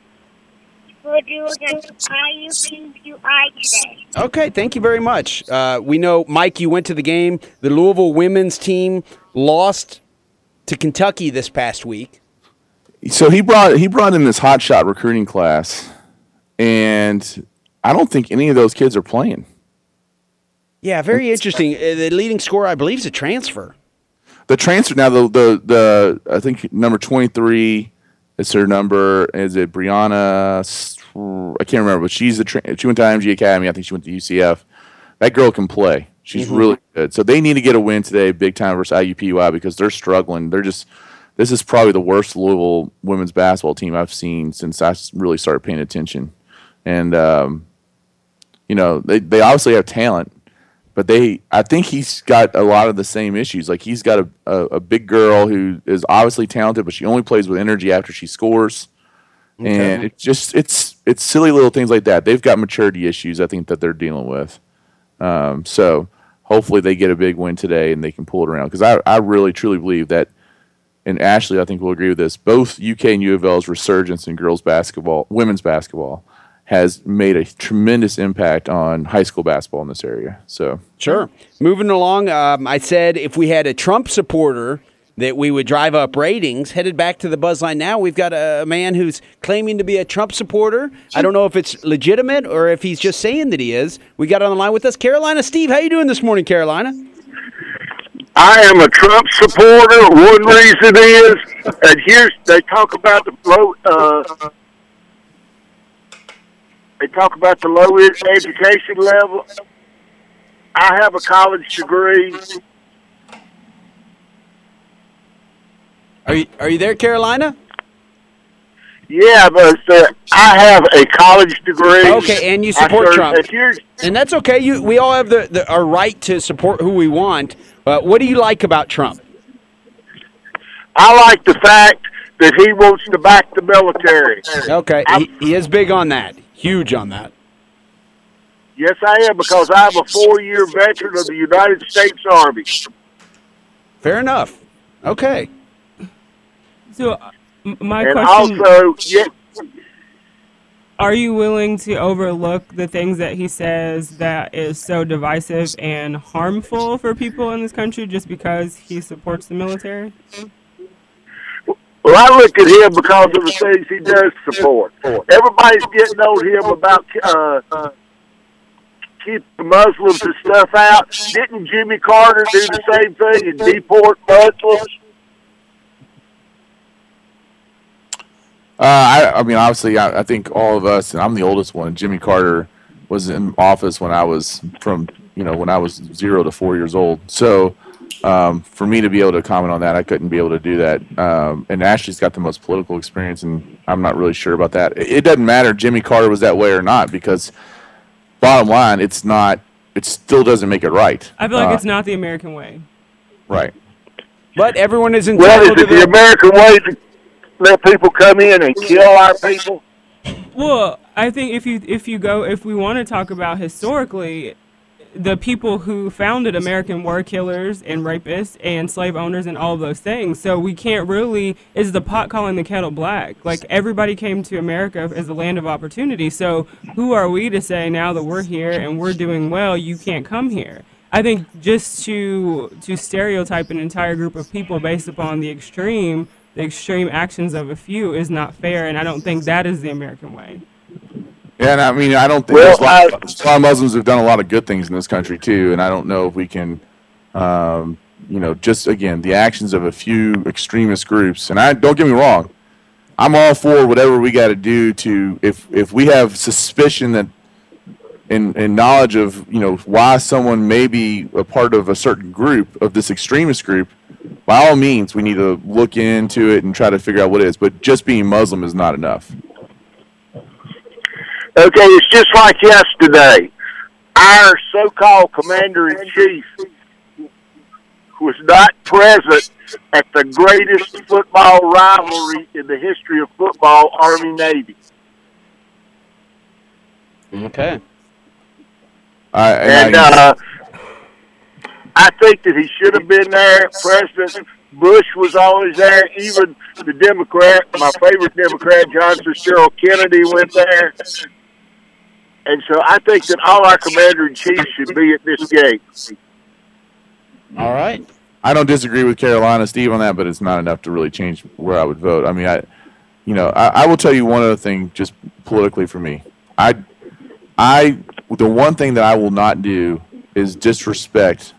will do against IUPUI today? Okay, thank you very much. Uh, we know, Mike, you went to the game. The Louisville women's team lost to Kentucky this past week. So he brought he brought in this hot shot recruiting class, and I don't think any of those kids are playing. Yeah, very interesting. Uh, the leading scorer, I believe, is a transfer. The transfer now the the the I think number twenty three is her number. Is it Brianna? I can't remember, but she's the tra- she went to IMG Academy. I think she went to UCF. That girl can play. She's really good. So they need to get a win today, big time versus IUPUI because they're struggling. They're just this is probably the worst Louisville women's basketball team I've seen since I really started paying attention. And um, you know they they obviously have talent, but they I think he's got a lot of the same issues. Like he's got a, a, a big girl who is obviously talented, but she only plays with energy after she scores. And it's just it's it's silly little things like that. They've got maturity issues I think that they're dealing with. Um, so hopefully they get a big win today and they can pull it around because I, I really truly believe that and Ashley I think will agree with this. Both UK and U of L's resurgence in girls basketball, women's basketball, has made a tremendous impact on high school basketball in this area. So Sure. Moving along, um, I said if we had a Trump supporter that we would drive up ratings. Headed back to the buzz line now, we've got a, a man who's claiming to be a Trump supporter. I don't know if it's legitimate or if he's just saying that he is. We got on the line with us, Carolina Steve. How you doing this morning, Carolina? I am a Trump supporter. One reason is, and here's they talk about the low. Uh, they talk about the low education level. I have a college degree. Are you are you there, Carolina? Yeah, but uh, I have a college degree. Okay, and you support Trump. and that's okay. You we all have the, the our right to support who we want. Uh, what do you like about Trump? I like the fact that he wants to back the military. Okay, he, he is big on that. Huge on that. Yes, I am because I'm a four-year veteran of the United States Army. Fair enough. Okay. So, uh, m- my and question: also, yeah, Are you willing to overlook the things that he says that is so divisive and harmful for people in this country just because he supports the military? Well, I look at him because of the things he does support. Everybody's getting on him about uh, keep the Muslims and stuff out. Didn't Jimmy Carter do the same thing and deport Muslims? Uh, I, I mean, obviously, I, I think all of us, and I'm the oldest one. Jimmy Carter was in office when I was from, you know, when I was zero to four years old. So, um, for me to be able to comment on that, I couldn't be able to do that. Um, and Ashley's got the most political experience, and I'm not really sure about that. It, it doesn't matter Jimmy Carter was that way or not, because bottom line, it's not. It still doesn't make it right. I feel like Uh, it's not the American way. right. But everyone is Well, is it to the the. American way to let people come in and kill our people? Well, I think if you if you go if we want to talk about historically, the people who founded American war killers and rapists and slave owners and all those things. So we can't really is the pot calling the kettle black. Like everybody came to America as a land of opportunity. So who are we to say now that we're here and we're doing well, you can't come here? I think just to to stereotype an entire group of people based upon the extreme the extreme actions of a few is not fair and I don't think that is the American way. Yeah, and I mean, I don't think Well, a, lot, a lot of Muslims have done a lot of good things in this country too, and I don't know if we can, um, you know, just again the actions of a few extremist groups. And I don't get me wrong, I'm all for whatever we got to do to if if we have suspicion that and, and knowledge of you know why someone may be a part of a certain group of this extremist group by all means we need to look into it and try to figure out what it is but just being muslim is not enough Okay, it's just like yesterday. Our so-called commander-in-chief was not present at the greatest football rivalry in the history of football, Army-Navy. Okay. I, And uh, I think that he should have been there. President Bush was always there. Even the Democrat, my favorite Democrat, John Fitzgerald Kennedy, went there. And so I think that all our commander in chiefs should be at this gate. All right. I don't disagree with Carolina, Steve, on that, but it's not enough to really change where I would vote. I mean, I, you know, I, I will tell you one other thing, just politically for me. I, I, the one thing that I will not do is disrespect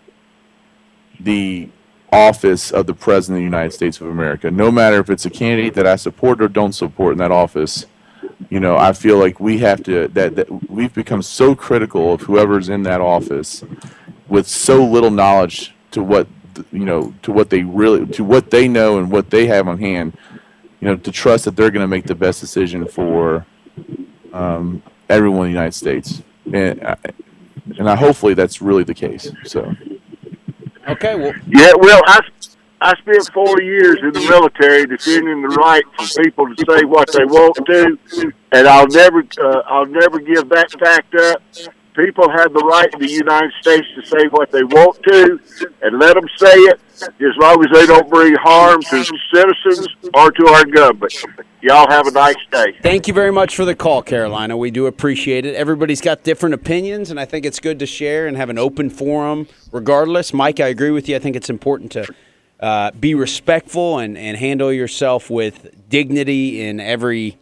the office of the President of the United States of America. No matter if it's a candidate that I support or don't support in that office, you know, I feel like we have to that, that we've become so critical of whoever's in that office with so little knowledge to what you know to what they really to what they know and what they have on hand you know to trust that they're going to make the best decision for um, everyone in the United States and I, and I hopefully that's really the case so Okay. Well, Yeah, well, I I spent four years in the military defending the right for people to say what they want to, and I'll never uh, I'll never give that fact up. People have the right in the United States to say what they want to, and let them say it as long as they don't bring harm to citizens or to our government. Y'all have a nice day. Thank you very much for the call, Carolina. We do appreciate it. Everybody's got different opinions, and I think it's good to share and have an open forum regardless. Mike, I agree with you. I think it's important to uh, be respectful and, and handle yourself with dignity in every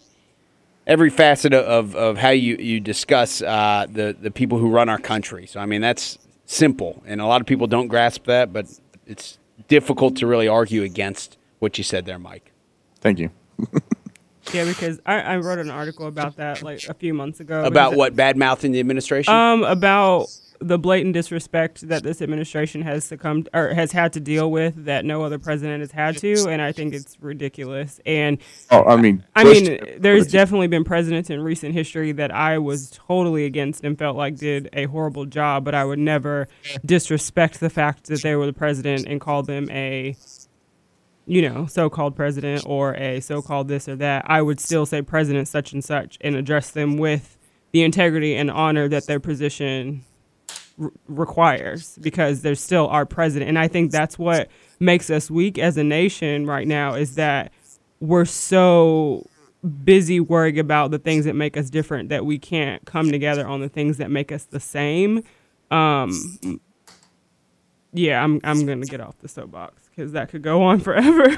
every facet of, of how you, you discuss uh, the, the people who run our country. So, I mean, that's simple, and a lot of people don't grasp that, but it's difficult to really argue against what you said there, Mike. thank you Yeah, because I, I wrote an article about that like a few months ago. About what? Bad mouthing the administration? Um, about the blatant disrespect that this administration has succumbed or has had to deal with that no other president has had to, and I think it's ridiculous. And oh I mean I mean, there's definitely been presidents in recent history that I was totally against and felt like did a horrible job, but I would never disrespect the fact that they were the president and call them a, you know, so-called president or a so-called this or that. I would still say president such and such and address them with the integrity and honor that their position r- requires because they're still our president and i think that's what makes us weak as a nation right now is that we're so busy worrying about the things that make us different that we can't come together on the things that make us the same um yeah i'm i'm to get off the soapbox cuz that could go on forever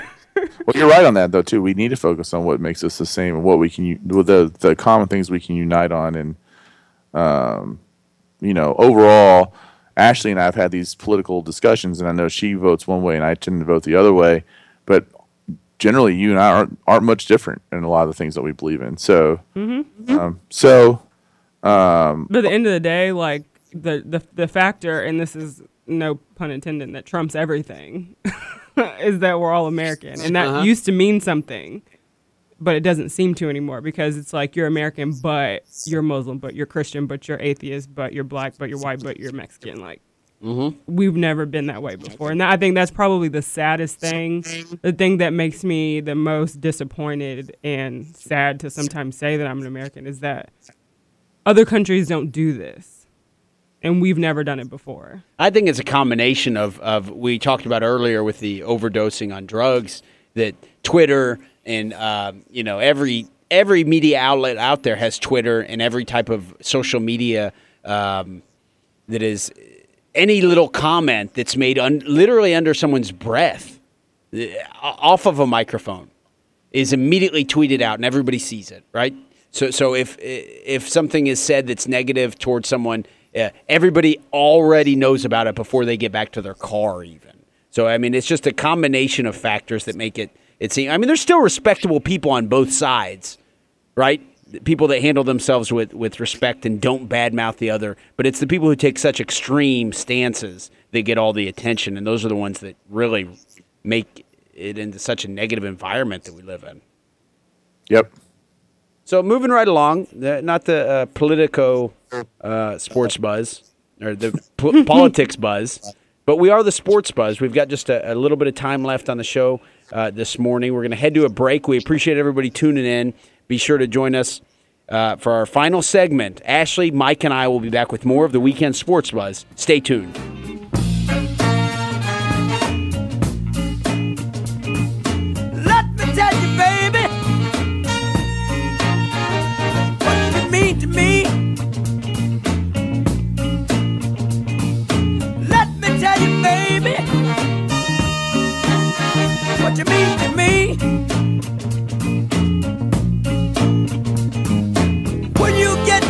Well, you're right on that though too. We need to focus on what makes us the same and what we can with the the common things we can unite on. And um, you know, overall, Ashley and I have had these political discussions, and I know she votes one way and I tend to vote the other way. But generally, you and I aren't aren't much different in a lot of the things that we believe in. So, um, so um, But at the end of the day, like the the the factor, and this is no pun intended, that trumps everything, is that we're all American, and that Uh-huh. used to mean something, but it doesn't seem to anymore because it's like you're American, but you're Muslim, but you're Christian, but you're atheist, but you're black, but you're white, but you're Mexican. Like mm-hmm. we've never been that way before, and I think that's probably the saddest thing, the thing that makes me the most disappointed and sad to sometimes say that I'm an American is that other countries don't do this. And we've never done it before. I think it's a combination of, of we talked about earlier with the overdosing on drugs that Twitter and um, you know every every media outlet out there has Twitter and every type of social media um, that is any little comment that's made un- literally under someone's breath uh, off of a microphone is immediately tweeted out and everybody sees it, right? So, so if if something is said that's negative towards someone, uh, everybody already knows about it before they get back to their car, even. So, I mean, it's just a combination of factors that make it. It seem. I mean, there's still respectable people on both sides, right? People that handle themselves with, with respect and don't badmouth the other. But it's the people who take such extreme stances that get all the attention, and those are the ones that really make it into such a negative environment that we live in. yep. So moving right along, not the uh, Politico uh, sports buzz or the po- politics buzz, but we are the sports buzz. We've got just a, a little bit of time left on the show uh, this morning. We're going to head to a break. We appreciate everybody tuning in. Be sure to join us uh, for our final segment. Ashley, Mike, and I will be back with more of the weekend sports buzz. Stay tuned. to me.